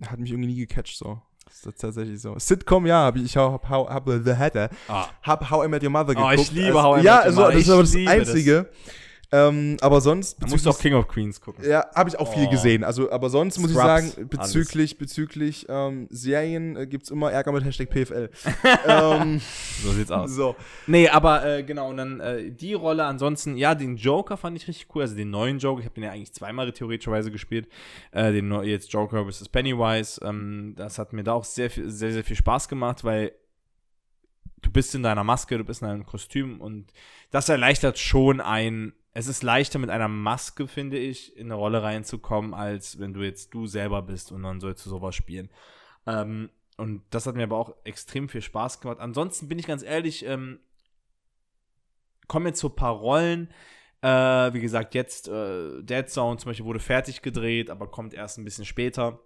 hat mich irgendwie nie gecatcht so. Das ist tatsächlich so. Sitcom, ja, habe ich, ich habe hab, hab, The Hatter, Ah. hab How I Met Your Mother Oh, geguckt. ich liebe also, How I Met Ja, Your also, Mother. das ist aber Ich das liebe das. Ähm, aber sonst Da musst du auch King of Queens gucken. ja, habe ich auch viel Oh. gesehen. Also, aber sonst muss ich Scrubs, sagen, bezüglich, bezüglich ähm, Serien äh, gibt's immer Ärger mit Hashtag PFL. ähm, So sieht's aus. so. Nee, aber äh, genau, und dann äh, die Rolle ansonsten, ja, den Joker fand ich richtig cool, also den neuen Joker, ich habe den ja eigentlich zweimal theoretischerweise gespielt, äh, den jetzt Joker vs. Pennywise, ähm, das hat mir da auch sehr, viel, sehr, sehr viel Spaß gemacht, weil du bist in deiner Maske, du bist in deinem Kostüm und das erleichtert schon ein, es ist leichter mit einer Maske, finde ich, in eine Rolle reinzukommen, als wenn du jetzt du selber bist und dann sollst du sowas spielen. Ähm, und das hat mir aber auch extrem viel Spaß gemacht. Ansonsten bin ich ganz ehrlich, ähm, kommen jetzt so ein paar Rollen. Äh, wie gesagt, jetzt äh, Dead Zone zum Beispiel wurde fertig gedreht, aber kommt erst ein bisschen später.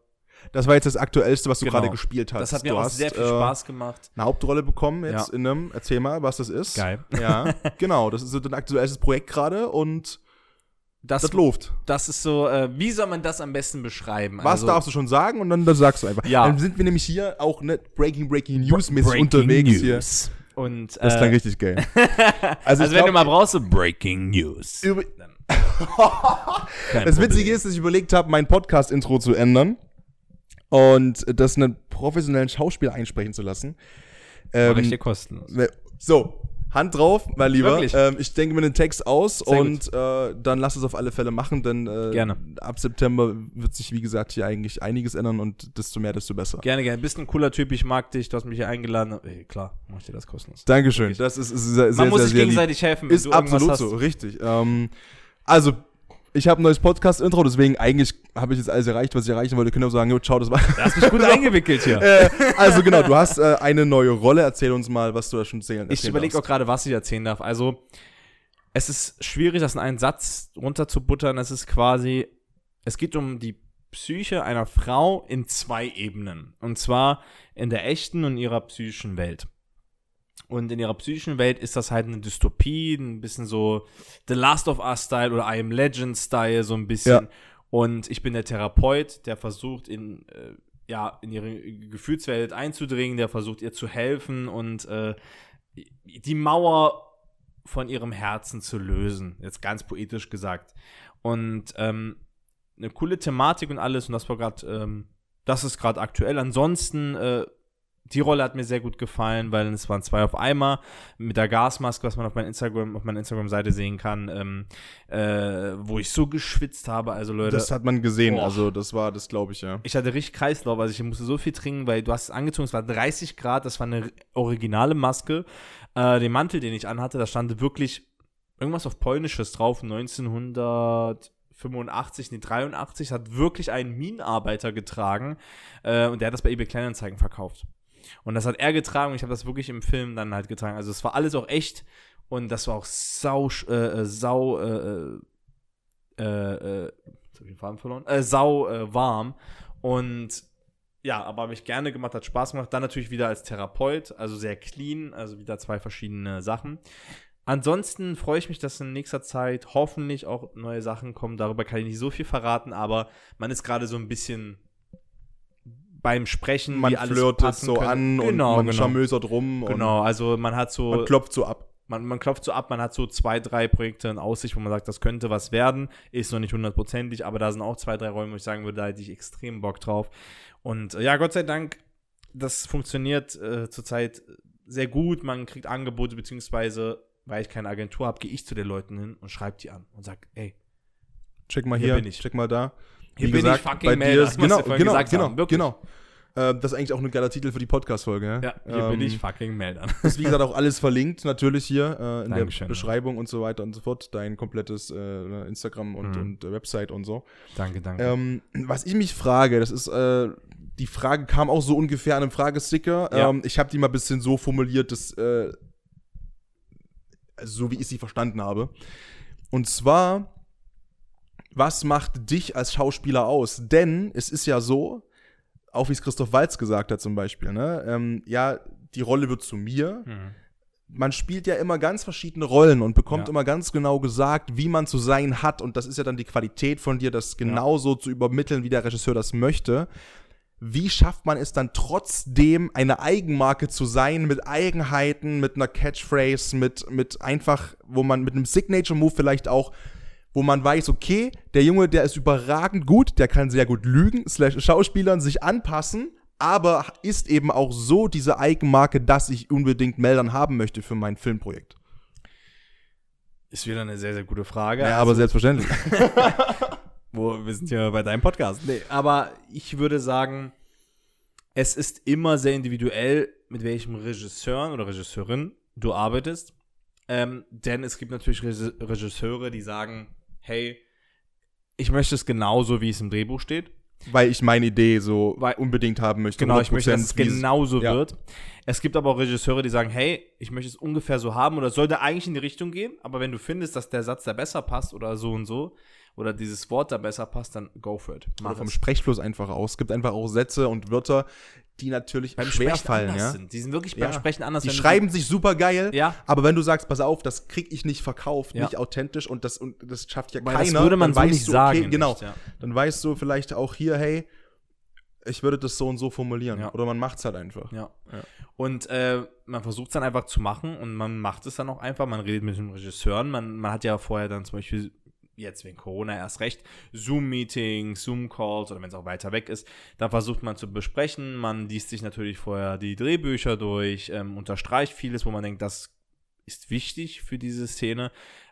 Das war jetzt das Aktuellste, was du Genau. gerade gespielt hast. Das hat mir du auch hast, sehr viel äh, Spaß gemacht. Eine Hauptrolle bekommen jetzt Ja. in einem. Erzähl mal, was das ist. Geil. Ja, genau. Das ist so dein aktuelles Projekt gerade und Das, das lobt. das ist so, äh, wie soll man das am besten beschreiben? Was Also, darfst du schon sagen und dann das sagst du einfach. Ja. Dann sind wir nämlich hier auch nicht Breaking Breaking News mäßig Breaking unterwegs hier. News. Und, Das äh, klang richtig geil. also, ich wenn glaub, du mal brauchst, so Breaking News. Das. Witzige ist, dass ich überlegt habe, mein Podcast-Intro zu ändern und das einen professionellen Schauspieler einsprechen zu lassen. Mach ich Ähm, dir kostenlos. so, Hand drauf, mein Lieber. Wirklich? Ähm, ich denke mir den Text aus Sehr und äh, dann lass es auf alle Fälle machen, denn äh, Gerne. ab September wird sich, wie gesagt, hier eigentlich einiges ändern und desto mehr, desto besser. Gerne, gerne. Bist ein cooler Typ, ich mag dich, du hast mich hier eingeladen. Ey, klar, mach ich dir das kostenlos. Dankeschön. Das ist, ist sehr, sehr, Man muss sehr, sich sehr lieb. gegenseitig helfen. Ist absolut so, richtig. Ähm, also, ich habe ein neues Podcast-Intro, deswegen eigentlich habe ich jetzt alles erreicht, was ich erreichen wollte. Können auch sagen, jo, ciao, das war. Du hast mich gut eingewickelt hier. äh, also genau, du hast äh, eine neue Rolle. Erzähl uns mal, was du da schon erzählen Ich überlege auch gerade, was ich erzählen darf. Also, es ist schwierig, das in einen Satz runterzubuttern. Es ist quasi, es geht um die Psyche einer Frau in zwei Ebenen. Und zwar in der echten und ihrer psychischen Welt. Und in ihrer psychischen Welt ist das halt eine Dystopie, ein bisschen so The Last of Us-Style oder I Am Legend-Style, so ein bisschen. Ja. Und ich bin der Therapeut, der versucht, in, äh, ja, in ihre Gefühlswelt einzudringen, der versucht, ihr zu helfen und äh, die Mauer von ihrem Herzen zu lösen. Jetzt ganz poetisch gesagt. Und ähm, eine coole Thematik und alles und das war gerade, ähm, das ist gerade aktuell. Ansonsten, äh, die Rolle hat mir sehr gut gefallen, weil es waren zwei auf einmal mit der Gasmaske, was man auf meiner Instagram, auf meiner Instagram-Seite sehen kann, ähm, äh, wo ich so geschwitzt habe. Also Leute, Das hat man gesehen, Boah. also das war, das glaube ich, ja. ich hatte richtig Kreislauf, also ich musste so viel trinken, weil du hast es angezogen, es war 30 Grad, das war eine originale Maske. Äh, den Mantel, den ich anhatte, da stand wirklich irgendwas auf Polnisches drauf, 1985, nee, 83, hat wirklich ein Minenarbeiter getragen äh, und der hat das bei eBay Kleinanzeigen verkauft. Und das hat er getragen und ich habe das wirklich im Film dann halt getragen. Also es war alles auch echt und das war auch sau, äh, äh, sau, äh, äh, äh, jetzt hab ich den Faden verloren, äh, sau äh, warm und ja, aber habe ich gerne gemacht, hat Spaß gemacht. Dann natürlich wieder als Therapeut, also sehr clean, also wieder zwei verschiedene Sachen. Ansonsten freue ich mich, dass in nächster Zeit hoffentlich auch neue Sachen kommen. Darüber kann ich nicht so viel verraten, aber man ist gerade so ein bisschen beim Sprechen, Man alles flirtet so könnte. an genau, und man genau. schamösert rum Genau, also man hat so man klopft so ab. man, man klopft so ab, man hat so zwei, drei Projekte in Aussicht, wo man sagt, das könnte was werden, ist noch nicht hundertprozentig, aber da sind auch zwei, drei Räume, wo ich sagen würde, da hätte ich extrem Bock drauf. Und äh, ja, Gott sei Dank, das funktioniert äh, zurzeit sehr gut. Man kriegt Angebote, beziehungsweise, weil ich keine Agentur habe, gehe ich zu den Leuten hin und schreibe die an und sage, ey, Check mal Hier hier, bin ich. check mal da. Hier bin gesagt, ich, fucking bei dir genau, genau, gesagt genau, haben, wirklich. genau. Äh, das ist eigentlich auch ein geiler Titel für die Podcast-Folge. Ja, ja, hier bin Ähm, ich, fucking Melder. Ist wie gesagt auch alles verlinkt natürlich hier äh, in Dankeschön, der Beschreibung und so weiter und so fort. Dein komplettes äh, Instagram und, Mhm. und äh, Website und so. danke, danke. Ähm, was ich mich frage, das ist, äh, die Frage kam auch so ungefähr an einem Fragesticker. Ja. Ähm, ich habe die mal ein bisschen so formuliert, dass, äh, so wie ich sie verstanden habe. Und zwar, was macht dich als Schauspieler aus? Denn es ist ja so, auch wie es Christoph Walz gesagt hat zum Beispiel, ne? ähm, ja, die Rolle wird zu mir, Mhm. man spielt ja immer ganz verschiedene Rollen und bekommt Ja. immer ganz genau gesagt, wie man zu sein hat. Und das ist ja dann die Qualität von dir, das genauso zu übermitteln, wie der Regisseur das möchte. Wie schafft man es dann trotzdem, eine Eigenmarke zu sein, mit Eigenheiten, mit einer Catchphrase, mit, mit einfach, wo man mit einem Signature-Move vielleicht auch, wo man weiß, okay, der Junge, der ist überragend gut, der kann sehr gut lügen, slash Schauspielern sich anpassen, aber ist eben auch so diese Eigenmarke, dass ich unbedingt Meldern haben möchte für mein Filmprojekt. Ist wieder eine sehr, sehr gute Frage. Ja, aber selbstverständlich. Wo, wir sind ja bei deinem Podcast. Nee, aber ich würde sagen, es ist immer sehr individuell, mit welchem Regisseur oder Regisseurin du arbeitest. Ähm, denn es gibt natürlich Regi- Regisseure, die sagen, hey, ich möchte es genauso, wie es im Drehbuch steht. Weil ich meine Idee so Weil- unbedingt haben möchte. Genau, ich möchte, dass es 100%, wie genauso ja. wird. Es gibt aber auch Regisseure, die sagen, hey, ich möchte es ungefähr so haben oder es sollte eigentlich in die Richtung gehen, aber wenn du findest, dass der Satz da besser passt oder so und so oder dieses Wort da besser passt, dann go for it. Oder Mach vom es. Sprechfluss einfach aus. Es gibt einfach auch Sätze und Wörter, die natürlich Beim schwer Sprechen fallen, anders ja. sind. Die sind wirklich Ja. beim Sprechen anders. Die schreiben sich super geil, Ja. aber wenn du sagst, pass auf, das krieg ich nicht verkauft, Ja. nicht authentisch und das, und das schafft ja Weil keiner, das würde man so nicht du, sagen. Okay, genau. Nicht, ja. Dann weißt du vielleicht auch hier, hey, ich würde das so und so formulieren. Ja. Oder man macht's halt einfach. Ja. Ja. Und äh, man versucht es dann einfach zu machen und man macht es dann auch einfach. Man redet mit den Regisseuren. Man, man hat ja vorher dann zum Beispiel, jetzt wegen Corona erst recht, Zoom-Meetings, Zoom-Calls oder wenn es auch weiter weg ist. Da versucht man zu besprechen. Man liest sich natürlich vorher die Drehbücher durch, ähm, unterstreicht vieles, wo man denkt, das ist wichtig für diese Szene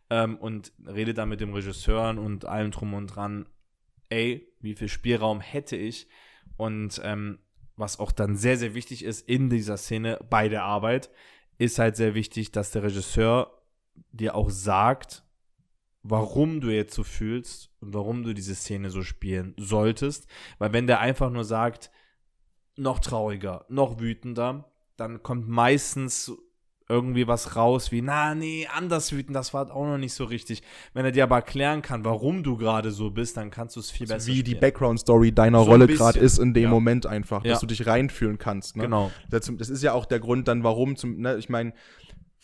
ähm, und redet dann mit dem Regisseuren und allem drum und dran, ey, wie viel Spielraum hätte ich? Und ähm, was auch dann sehr, sehr wichtig ist in dieser Szene bei der Arbeit, ist halt sehr wichtig, dass der Regisseur dir auch sagt, warum du jetzt so fühlst und warum du diese Szene so spielen solltest. Weil wenn der einfach nur sagt, noch trauriger, noch wütender, dann kommt meistens irgendwie was raus wie, na, nee, anders wütend, das war auch noch nicht so richtig. Wenn er dir aber erklären kann, warum du gerade so bist, dann kannst du es viel besser Wie die spielen. Background-Story deiner So Rolle gerade ist in dem Ja. Moment einfach, Ja. dass du dich reinfühlen kannst. Ne? Genau. Das das ist ja auch der Grund dann, warum zum, ne, ich meine,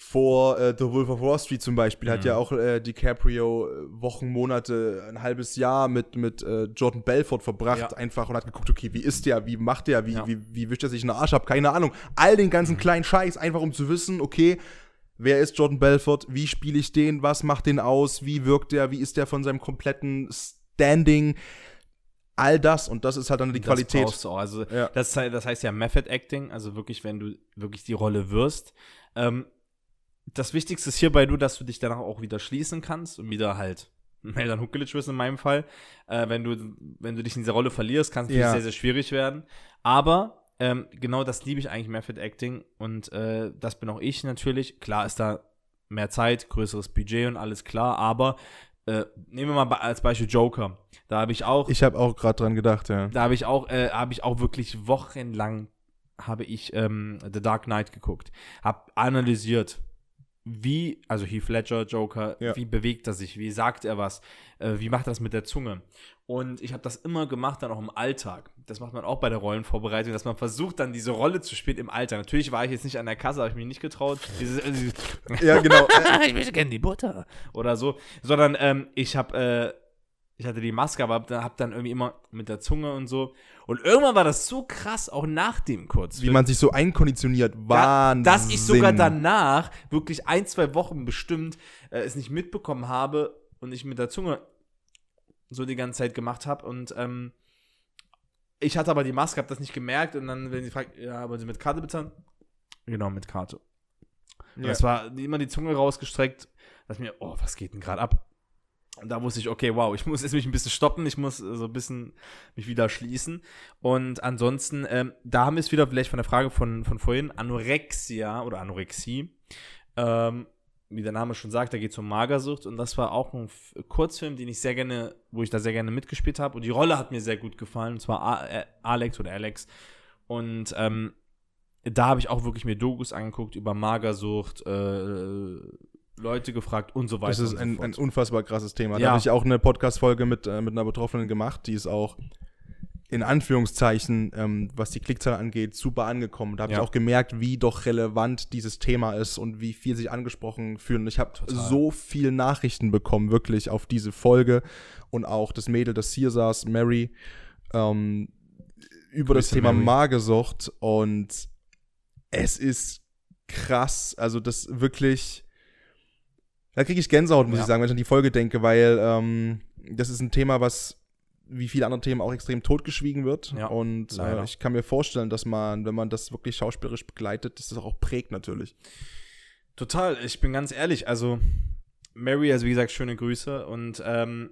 vor äh, The Wolf of Wall Street zum Beispiel hat Mhm. ja auch äh, DiCaprio äh, Wochen, Monate, ein halbes Jahr mit, mit äh, Jordan Belfort verbracht, Ja. einfach und hat geguckt, okay, wie ist der, wie macht der, wie, Ja. wie, wie wischt er sich in den Arsch ab, keine Ahnung. All den ganzen kleinen Scheiß, einfach um zu wissen, okay, wer ist Jordan Belfort, wie spiele ich den, was macht den aus, wie wirkt der, wie ist der von seinem kompletten Standing. all das und das ist halt dann die das Qualität. brauchst du auch. Also Ja. das, das heißt ja Method Acting, also wirklich, wenn du wirklich die Rolle wirst. Ähm, das Wichtigste ist hierbei nur, dass du dich danach auch wieder schließen kannst und wieder halt Meldan Huckelic wirst in meinem Fall. Äh, wenn, du, wenn du dich in dieser Rolle verlierst, kann es natürlich Ja. sehr, sehr schwierig werden. Aber ähm, genau das liebe ich eigentlich Method Acting und äh, das bin auch ich natürlich. Klar ist da mehr Zeit, größeres Budget und alles klar, aber äh, nehmen wir mal als Beispiel Joker. Da habe ich auch Ich habe auch gerade dran gedacht, ja. da habe ich auch, äh, habe ich auch wirklich wochenlang habe ich ähm, The Dark Knight geguckt, habe analysiert, wie, also Heath Ledger, Joker, Ja. wie bewegt er sich, wie sagt er was, äh, wie macht er das mit der Zunge. Und ich habe das immer gemacht, dann auch im Alltag. Das macht man auch bei der Rollenvorbereitung, dass man versucht, dann diese Rolle zu spielen im Alltag. Natürlich war ich jetzt nicht an der Kasse, habe ich mich nicht getraut. Dieses, äh, dieses Ja, genau. ich möchte gerne die Butter. Oder so. Sondern ähm, ich habe, äh, ich hatte die Maske, aber hab, dann- hab irgendwie immer mit der Zunge und so. Und irgendwann war das so krass, auch nach dem kurz. Wie man sich so einkonditioniert. da, Wahnsinn. dass ich sogar danach wirklich ein, zwei Wochen bestimmt äh, es nicht mitbekommen habe und ich mit der Zunge so die ganze Zeit gemacht habe. Und ähm, ich hatte aber die Maske, habe das nicht gemerkt. Und dann, wenn sie fragt, ja, wollen Sie mit Karte bezahlen? Genau, mit Karte. Und Ja. Es war immer die Zunge rausgestreckt, dass mir, oh, was geht denn gerade ab? Und da wusste ich, okay, wow, ich muss jetzt mich ein bisschen stoppen, ich muss äh, so ein bisschen mich wieder schließen. Und ansonsten, ähm, da haben wir es wieder vielleicht von der Frage von, von vorhin, Anorexia oder Anorexie. Ähm, wie der Name schon sagt, da geht es um Magersucht und das war auch ein F Kurzfilm, den ich sehr gerne, wo ich da sehr gerne mitgespielt habe und die Rolle hat mir sehr gut gefallen, und zwar A äh, Alex oder Alex und ähm, da habe ich auch wirklich mir Dokus angeguckt über Magersucht, äh, Leute gefragt und so weiter. Das ist so ein, ein unfassbar krasses Thema. Da Ja. habe ich auch eine Podcast-Folge mit, äh, mit einer Betroffenen gemacht, die ist auch in Anführungszeichen, ähm, was die Klickzahl angeht, super angekommen. Da habe Ja. ich auch gemerkt, wie doch relevant dieses Thema ist und wie viel sich angesprochen fühlen. Und ich habe so viel Nachrichten bekommen, wirklich auf diese Folge und auch das Mädel, das hier saß, Mary, ähm, über das Grüße, Thema Mary. Magersucht und es ist krass, also das wirklich, da kriege ich Gänsehaut, muss Ja. ich sagen, wenn ich an die Folge denke, weil ähm, das ist ein Thema, was wie viele andere Themen auch extrem totgeschwiegen wird. Ja, und äh, ich kann mir vorstellen, dass man, wenn man das wirklich schauspielerisch begleitet, dass das auch prägt natürlich. Total, ich bin ganz ehrlich, also Mary, also wie gesagt, schöne Grüße und ähm,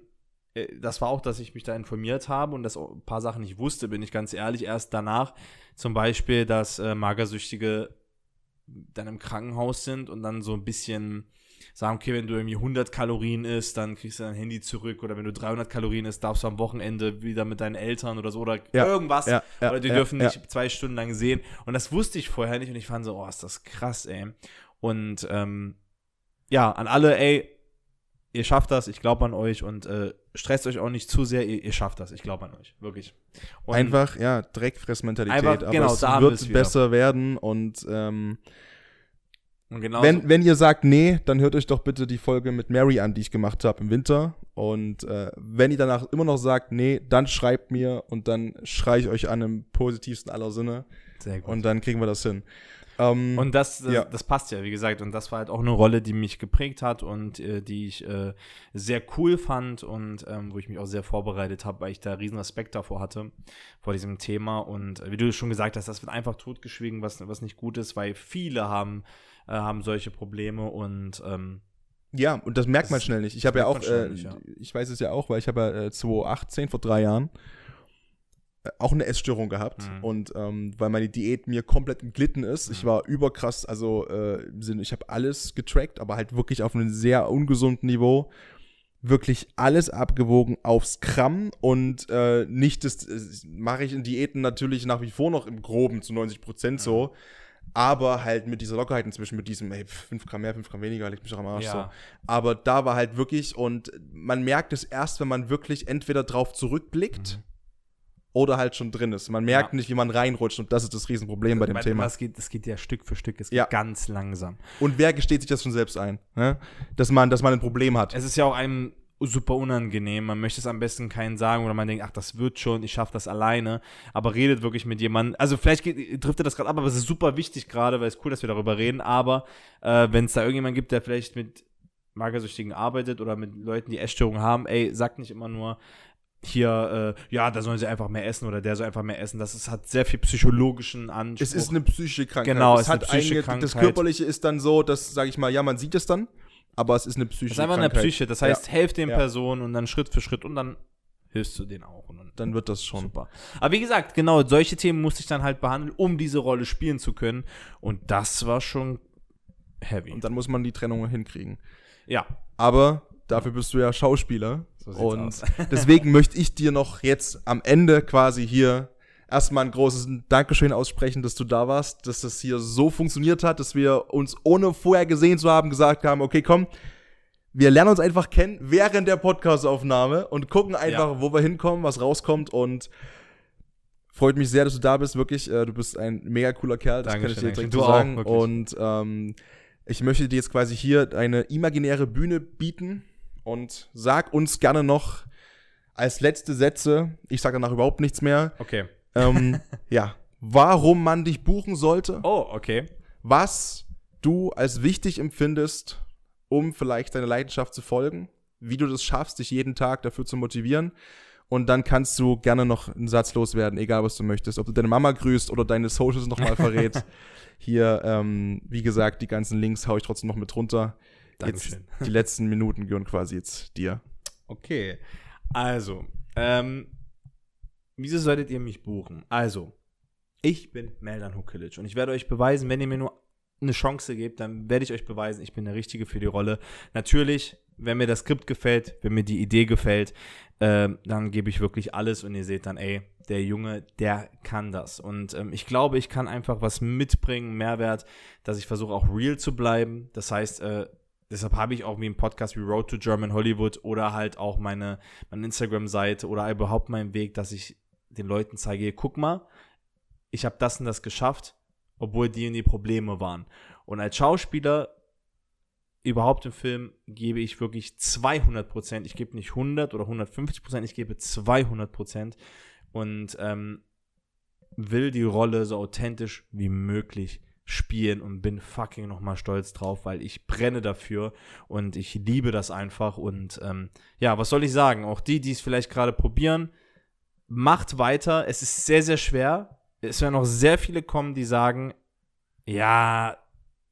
äh, das war auch, dass ich mich da informiert habe und dass ein paar Sachen nicht wusste, bin ich ganz ehrlich, erst danach zum Beispiel, dass äh, Magersüchtige dann im Krankenhaus sind und dann so ein bisschen sagen, okay, wenn du irgendwie 100 Kalorien isst, dann kriegst du dein Handy zurück. Oder wenn du 300 Kalorien isst, darfst du am Wochenende wieder mit deinen Eltern oder so oder Ja, irgendwas. Ja, ja, oder die dürfen nicht zwei Stunden lang sehen. Und das wusste ich vorher nicht. Und ich fand so, oh, ist das krass, ey. Und ähm, ja, an alle, ey, ihr schafft das, ich glaube an euch und äh, stresst euch auch nicht zu sehr, ihr, ihr schafft das, ich glaube an euch, wirklich. Und Einfach, ja, Dreckfressmentalität. Einfach, aber genau, wir es wird besser werden und ähm, wenn, wenn ihr sagt, nee, dann hört euch doch bitte die Folge mit Mary an, die ich gemacht habe im Winter. Und äh, wenn ihr danach immer noch sagt, nee, dann schreibt mir und dann schreie ich euch an im positivsten aller Sinne. sehr gut. Und dann kriegen wir das hin. Ähm, Und das, das, Ja. das passt ja, wie gesagt. Und das war halt auch eine Rolle, die mich geprägt hat und äh, die ich äh, sehr cool fand und ähm, wo ich mich auch sehr vorbereitet habe, weil ich da riesen Respekt davor hatte, vor diesem Thema. Und äh, wie du schon gesagt hast, das wird einfach totgeschwiegen, was, was nicht gut ist, weil viele haben, äh, haben solche Probleme und ähm, Ja, und das merkt man schnell nicht. Ich habe ja auch, äh, nicht, ja. ich weiß es ja auch, weil ich habe ja äh, 2018, vor drei Jahren, äh, auch eine Essstörung gehabt. Mhm. Und ähm, weil meine Diät mir komplett entglitten ist, ich war überkrass, also äh, im Sinne, ich habe alles getrackt, aber halt wirklich auf einem sehr ungesunden Niveau. Wirklich alles abgewogen aufs Gramm und äh, nicht das, das mache ich in Diäten natürlich nach wie vor noch im Groben zu 90 Prozent so. Aber halt mit dieser Lockerheit inzwischen, mit diesem, ey, 5 Gramm mehr, 5 Gramm weniger, leg mich doch am Arsch Ja. so. Aber da war halt wirklich, und man merkt es erst, wenn man wirklich entweder drauf zurückblickt oder halt schon drin ist. Man merkt Ja. nicht, wie man reinrutscht und das ist das Riesenproblem bei dem Thema. Das geht, geht ja Stück für Stück, es geht Ja. ganz langsam. Und wer gesteht sich das schon selbst ein? Ne? Dass, man, dass man ein Problem hat. Es ist ja auch einem super unangenehm. Man möchte es am besten keinen sagen oder man denkt, ach, das wird schon, ich schaffe das alleine. Aber redet wirklich mit jemandem. Also vielleicht geht, trifft er das gerade ab, aber es ist super wichtig gerade, weil es ist cool, dass wir darüber reden. Aber äh, wenn es da irgendjemand gibt, der vielleicht mit Magersüchtigen arbeitet oder mit Leuten, die Essstörungen haben, ey, sagt nicht immer nur, hier, äh, ja, da sollen sie einfach mehr essen oder der soll einfach mehr essen. Das ist, hat sehr viel psychologischen Anspruch. Es ist eine psychische Krankheit. Genau, es es ist eine hat psychische eine, Krankheit. Das Körperliche ist dann so, dass, sage ich mal, ja, man sieht es dann, aber es ist eine psychische Das ist einfach eine Krankheit. Psyche. Das heißt, helf den Ja. Personen und dann Schritt für Schritt und dann hilfst du denen auch. Und dann Dann wird das schon. Super. Aber wie gesagt, genau, solche Themen musste ich dann halt behandeln, um diese Rolle spielen zu können. Und das war schon heavy. Und dann muss man die Trennung hinkriegen. ja. Aber dafür bist du ja Schauspieler. So und aus. deswegen möchte ich dir noch jetzt am Ende quasi hier erstmal ein großes Dankeschön aussprechen, dass du da warst, dass das hier so funktioniert hat, dass wir uns ohne vorher gesehen zu haben gesagt haben, okay, komm, wir lernen uns einfach kennen während der Podcastaufnahme und gucken einfach, Ja. wo wir hinkommen, was rauskommt und freut mich sehr, dass du da bist, wirklich. Äh, Du bist ein mega cooler Kerl, das Dankeschön, kann ich dir direkt so auch, sagen. wirklich. und ähm, ich möchte dir jetzt quasi hier eine imaginäre Bühne bieten und sag uns gerne noch als letzte Sätze, ich sage danach überhaupt nichts mehr, Okay. Ähm, ja, warum man dich buchen sollte, Oh, okay. was du als wichtig empfindest, um vielleicht deiner Leidenschaft zu folgen, wie du das schaffst, dich jeden Tag dafür zu motivieren. Und dann kannst du gerne noch einen Satz loswerden, egal was du möchtest. Ob du deine Mama grüßt oder deine Socials nochmal verrätst. Hier, ähm, wie gesagt, die ganzen Links hau ich trotzdem noch mit runter. Jetzt, die letzten Minuten gehören quasi jetzt dir. Okay. Also, ähm, wieso solltet ihr mich buchen? Also, ich bin Meldan Hukilic und ich werde euch beweisen, wenn ihr mir nur eine Chance gebt, dann werde ich euch beweisen, ich bin der Richtige für die Rolle. Natürlich, wenn mir das Skript gefällt, wenn mir die Idee gefällt, ähm, dann gebe ich wirklich alles und ihr seht dann, ey, der Junge, der kann das. Und ähm, ich glaube, ich kann einfach was mitbringen, Mehrwert, dass ich versuche auch real zu bleiben. Das heißt, äh, deshalb habe ich auch wie im Podcast wie Road to German Hollywood oder halt auch meine, meine Instagram-Seite oder überhaupt meinen Weg, dass ich den Leuten zeige, guck mal, ich habe das und das geschafft, obwohl die und die Probleme waren. Und als Schauspieler überhaupt im Film gebe ich wirklich 200 Prozent. Ich gebe nicht 100 oder 150 Prozent, ich gebe 200 Prozent und ähm, will die Rolle so authentisch wie möglich spielen und bin fucking nochmal stolz drauf, weil ich brenne dafür und ich liebe das einfach und ähm, ja, was soll ich sagen? Auch die, die es vielleicht gerade probieren, macht weiter. Es ist sehr, sehr schwer. Es werden noch sehr viele kommen, die sagen, ja,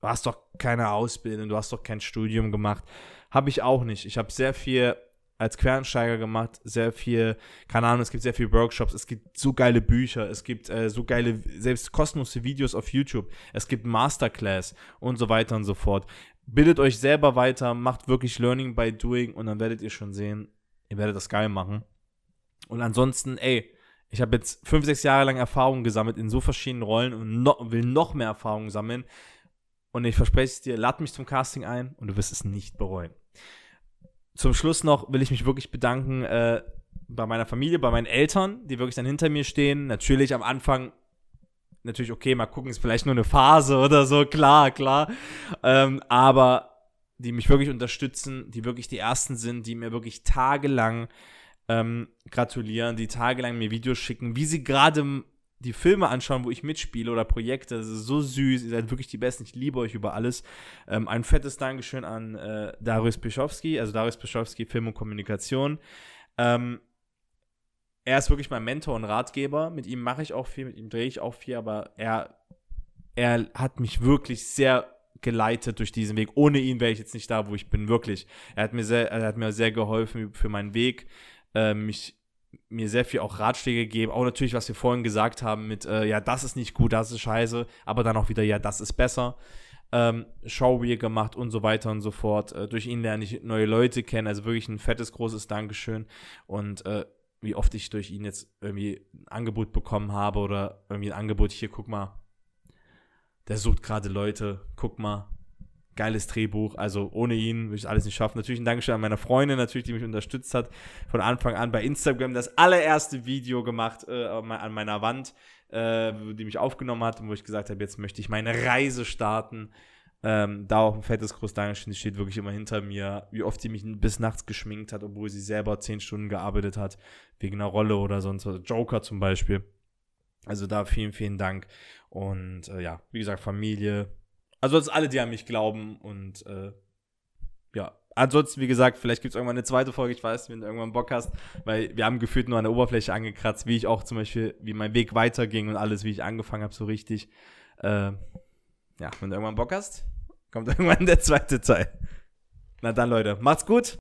du hast doch keine Ausbildung, du hast doch kein Studium gemacht. Habe ich auch nicht. Ich habe sehr viel als Quereinsteiger gemacht, sehr viel, keine Ahnung, es gibt sehr viele Workshops, es gibt so geile Bücher, es gibt äh, so geile, selbst kostenlose Videos auf YouTube, es gibt Masterclass und so weiter und so fort. Bildet euch selber weiter, macht wirklich Learning by Doing und dann werdet ihr schon sehen, ihr werdet das geil machen. Und ansonsten, ey, ich habe jetzt fünf, sechs Jahre lang Erfahrung gesammelt in so verschiedenen Rollen und no, will noch mehr Erfahrung sammeln. Und ich verspreche es dir, lad mich zum Casting ein und du wirst es nicht bereuen. Zum Schluss noch will ich mich wirklich bedanken äh, bei meiner Familie, bei meinen Eltern, die wirklich dann hinter mir stehen. Natürlich am Anfang, natürlich, okay, mal gucken, ist vielleicht nur eine Phase oder so, klar, klar. Ähm, aber die mich wirklich unterstützen, die wirklich die Ersten sind, die mir wirklich tagelang ähm, gratulieren, die tagelang mir Videos schicken, wie sie gerade die Filme anschauen, wo ich mitspiele oder Projekte. Das ist so süß. Ihr seid wirklich die Besten. Ich liebe euch über alles. Ähm, ein fettes Dankeschön an äh, Darius Bischowski, also Darius Bischowski Film und Kommunikation. Ähm, er ist wirklich mein Mentor und Ratgeber. Mit ihm mache ich auch viel, mit ihm drehe ich auch viel, aber er, er hat mich wirklich sehr geleitet durch diesen Weg. Ohne ihn wäre ich jetzt nicht da, wo ich bin, wirklich. Er hat mir sehr, er hat mir sehr geholfen für meinen Weg, äh, mich mir sehr viel auch Ratschläge gegeben, auch natürlich, was wir vorhin gesagt haben mit, äh, ja, das ist nicht gut, das ist scheiße, aber dann auch wieder, ja, das ist besser. Ähm, Showreel gemacht und so weiter und so fort. Äh, durch ihn lerne ich neue Leute kennen, also wirklich ein fettes, großes Dankeschön. Und äh, wie oft ich durch ihn jetzt irgendwie ein Angebot bekommen habe oder irgendwie ein Angebot, hier, guck mal, der sucht gerade Leute, guck mal, geiles Drehbuch. Also ohne ihn würde ich alles nicht schaffen. Natürlich ein Dankeschön an meine Freundin, natürlich, die mich unterstützt hat. Von Anfang an bei Instagram das allererste Video gemacht äh, an meiner Wand, äh, die mich aufgenommen hat und wo ich gesagt habe, jetzt möchte ich meine Reise starten. Ähm, da auch ein fettes großes Dankeschön, die steht wirklich immer hinter mir. Wie oft sie mich bis nachts geschminkt hat, obwohl sie selber zehn Stunden gearbeitet hat, wegen einer Rolle oder sonst was. Joker zum Beispiel. Also da vielen, vielen Dank. Und äh, ja, wie gesagt, Familie, das alle, die an mich glauben und äh, ja, ansonsten, wie gesagt, vielleicht gibt es irgendwann eine zweite Folge, ich weiß, wenn du irgendwann Bock hast, weil wir haben gefühlt nur an der Oberfläche angekratzt, wie ich auch zum Beispiel, wie mein Weg weiterging und alles, wie ich angefangen habe, so richtig. Äh, ja, wenn du irgendwann Bock hast, kommt irgendwann der zweite Teil. Na dann, Leute, macht's gut.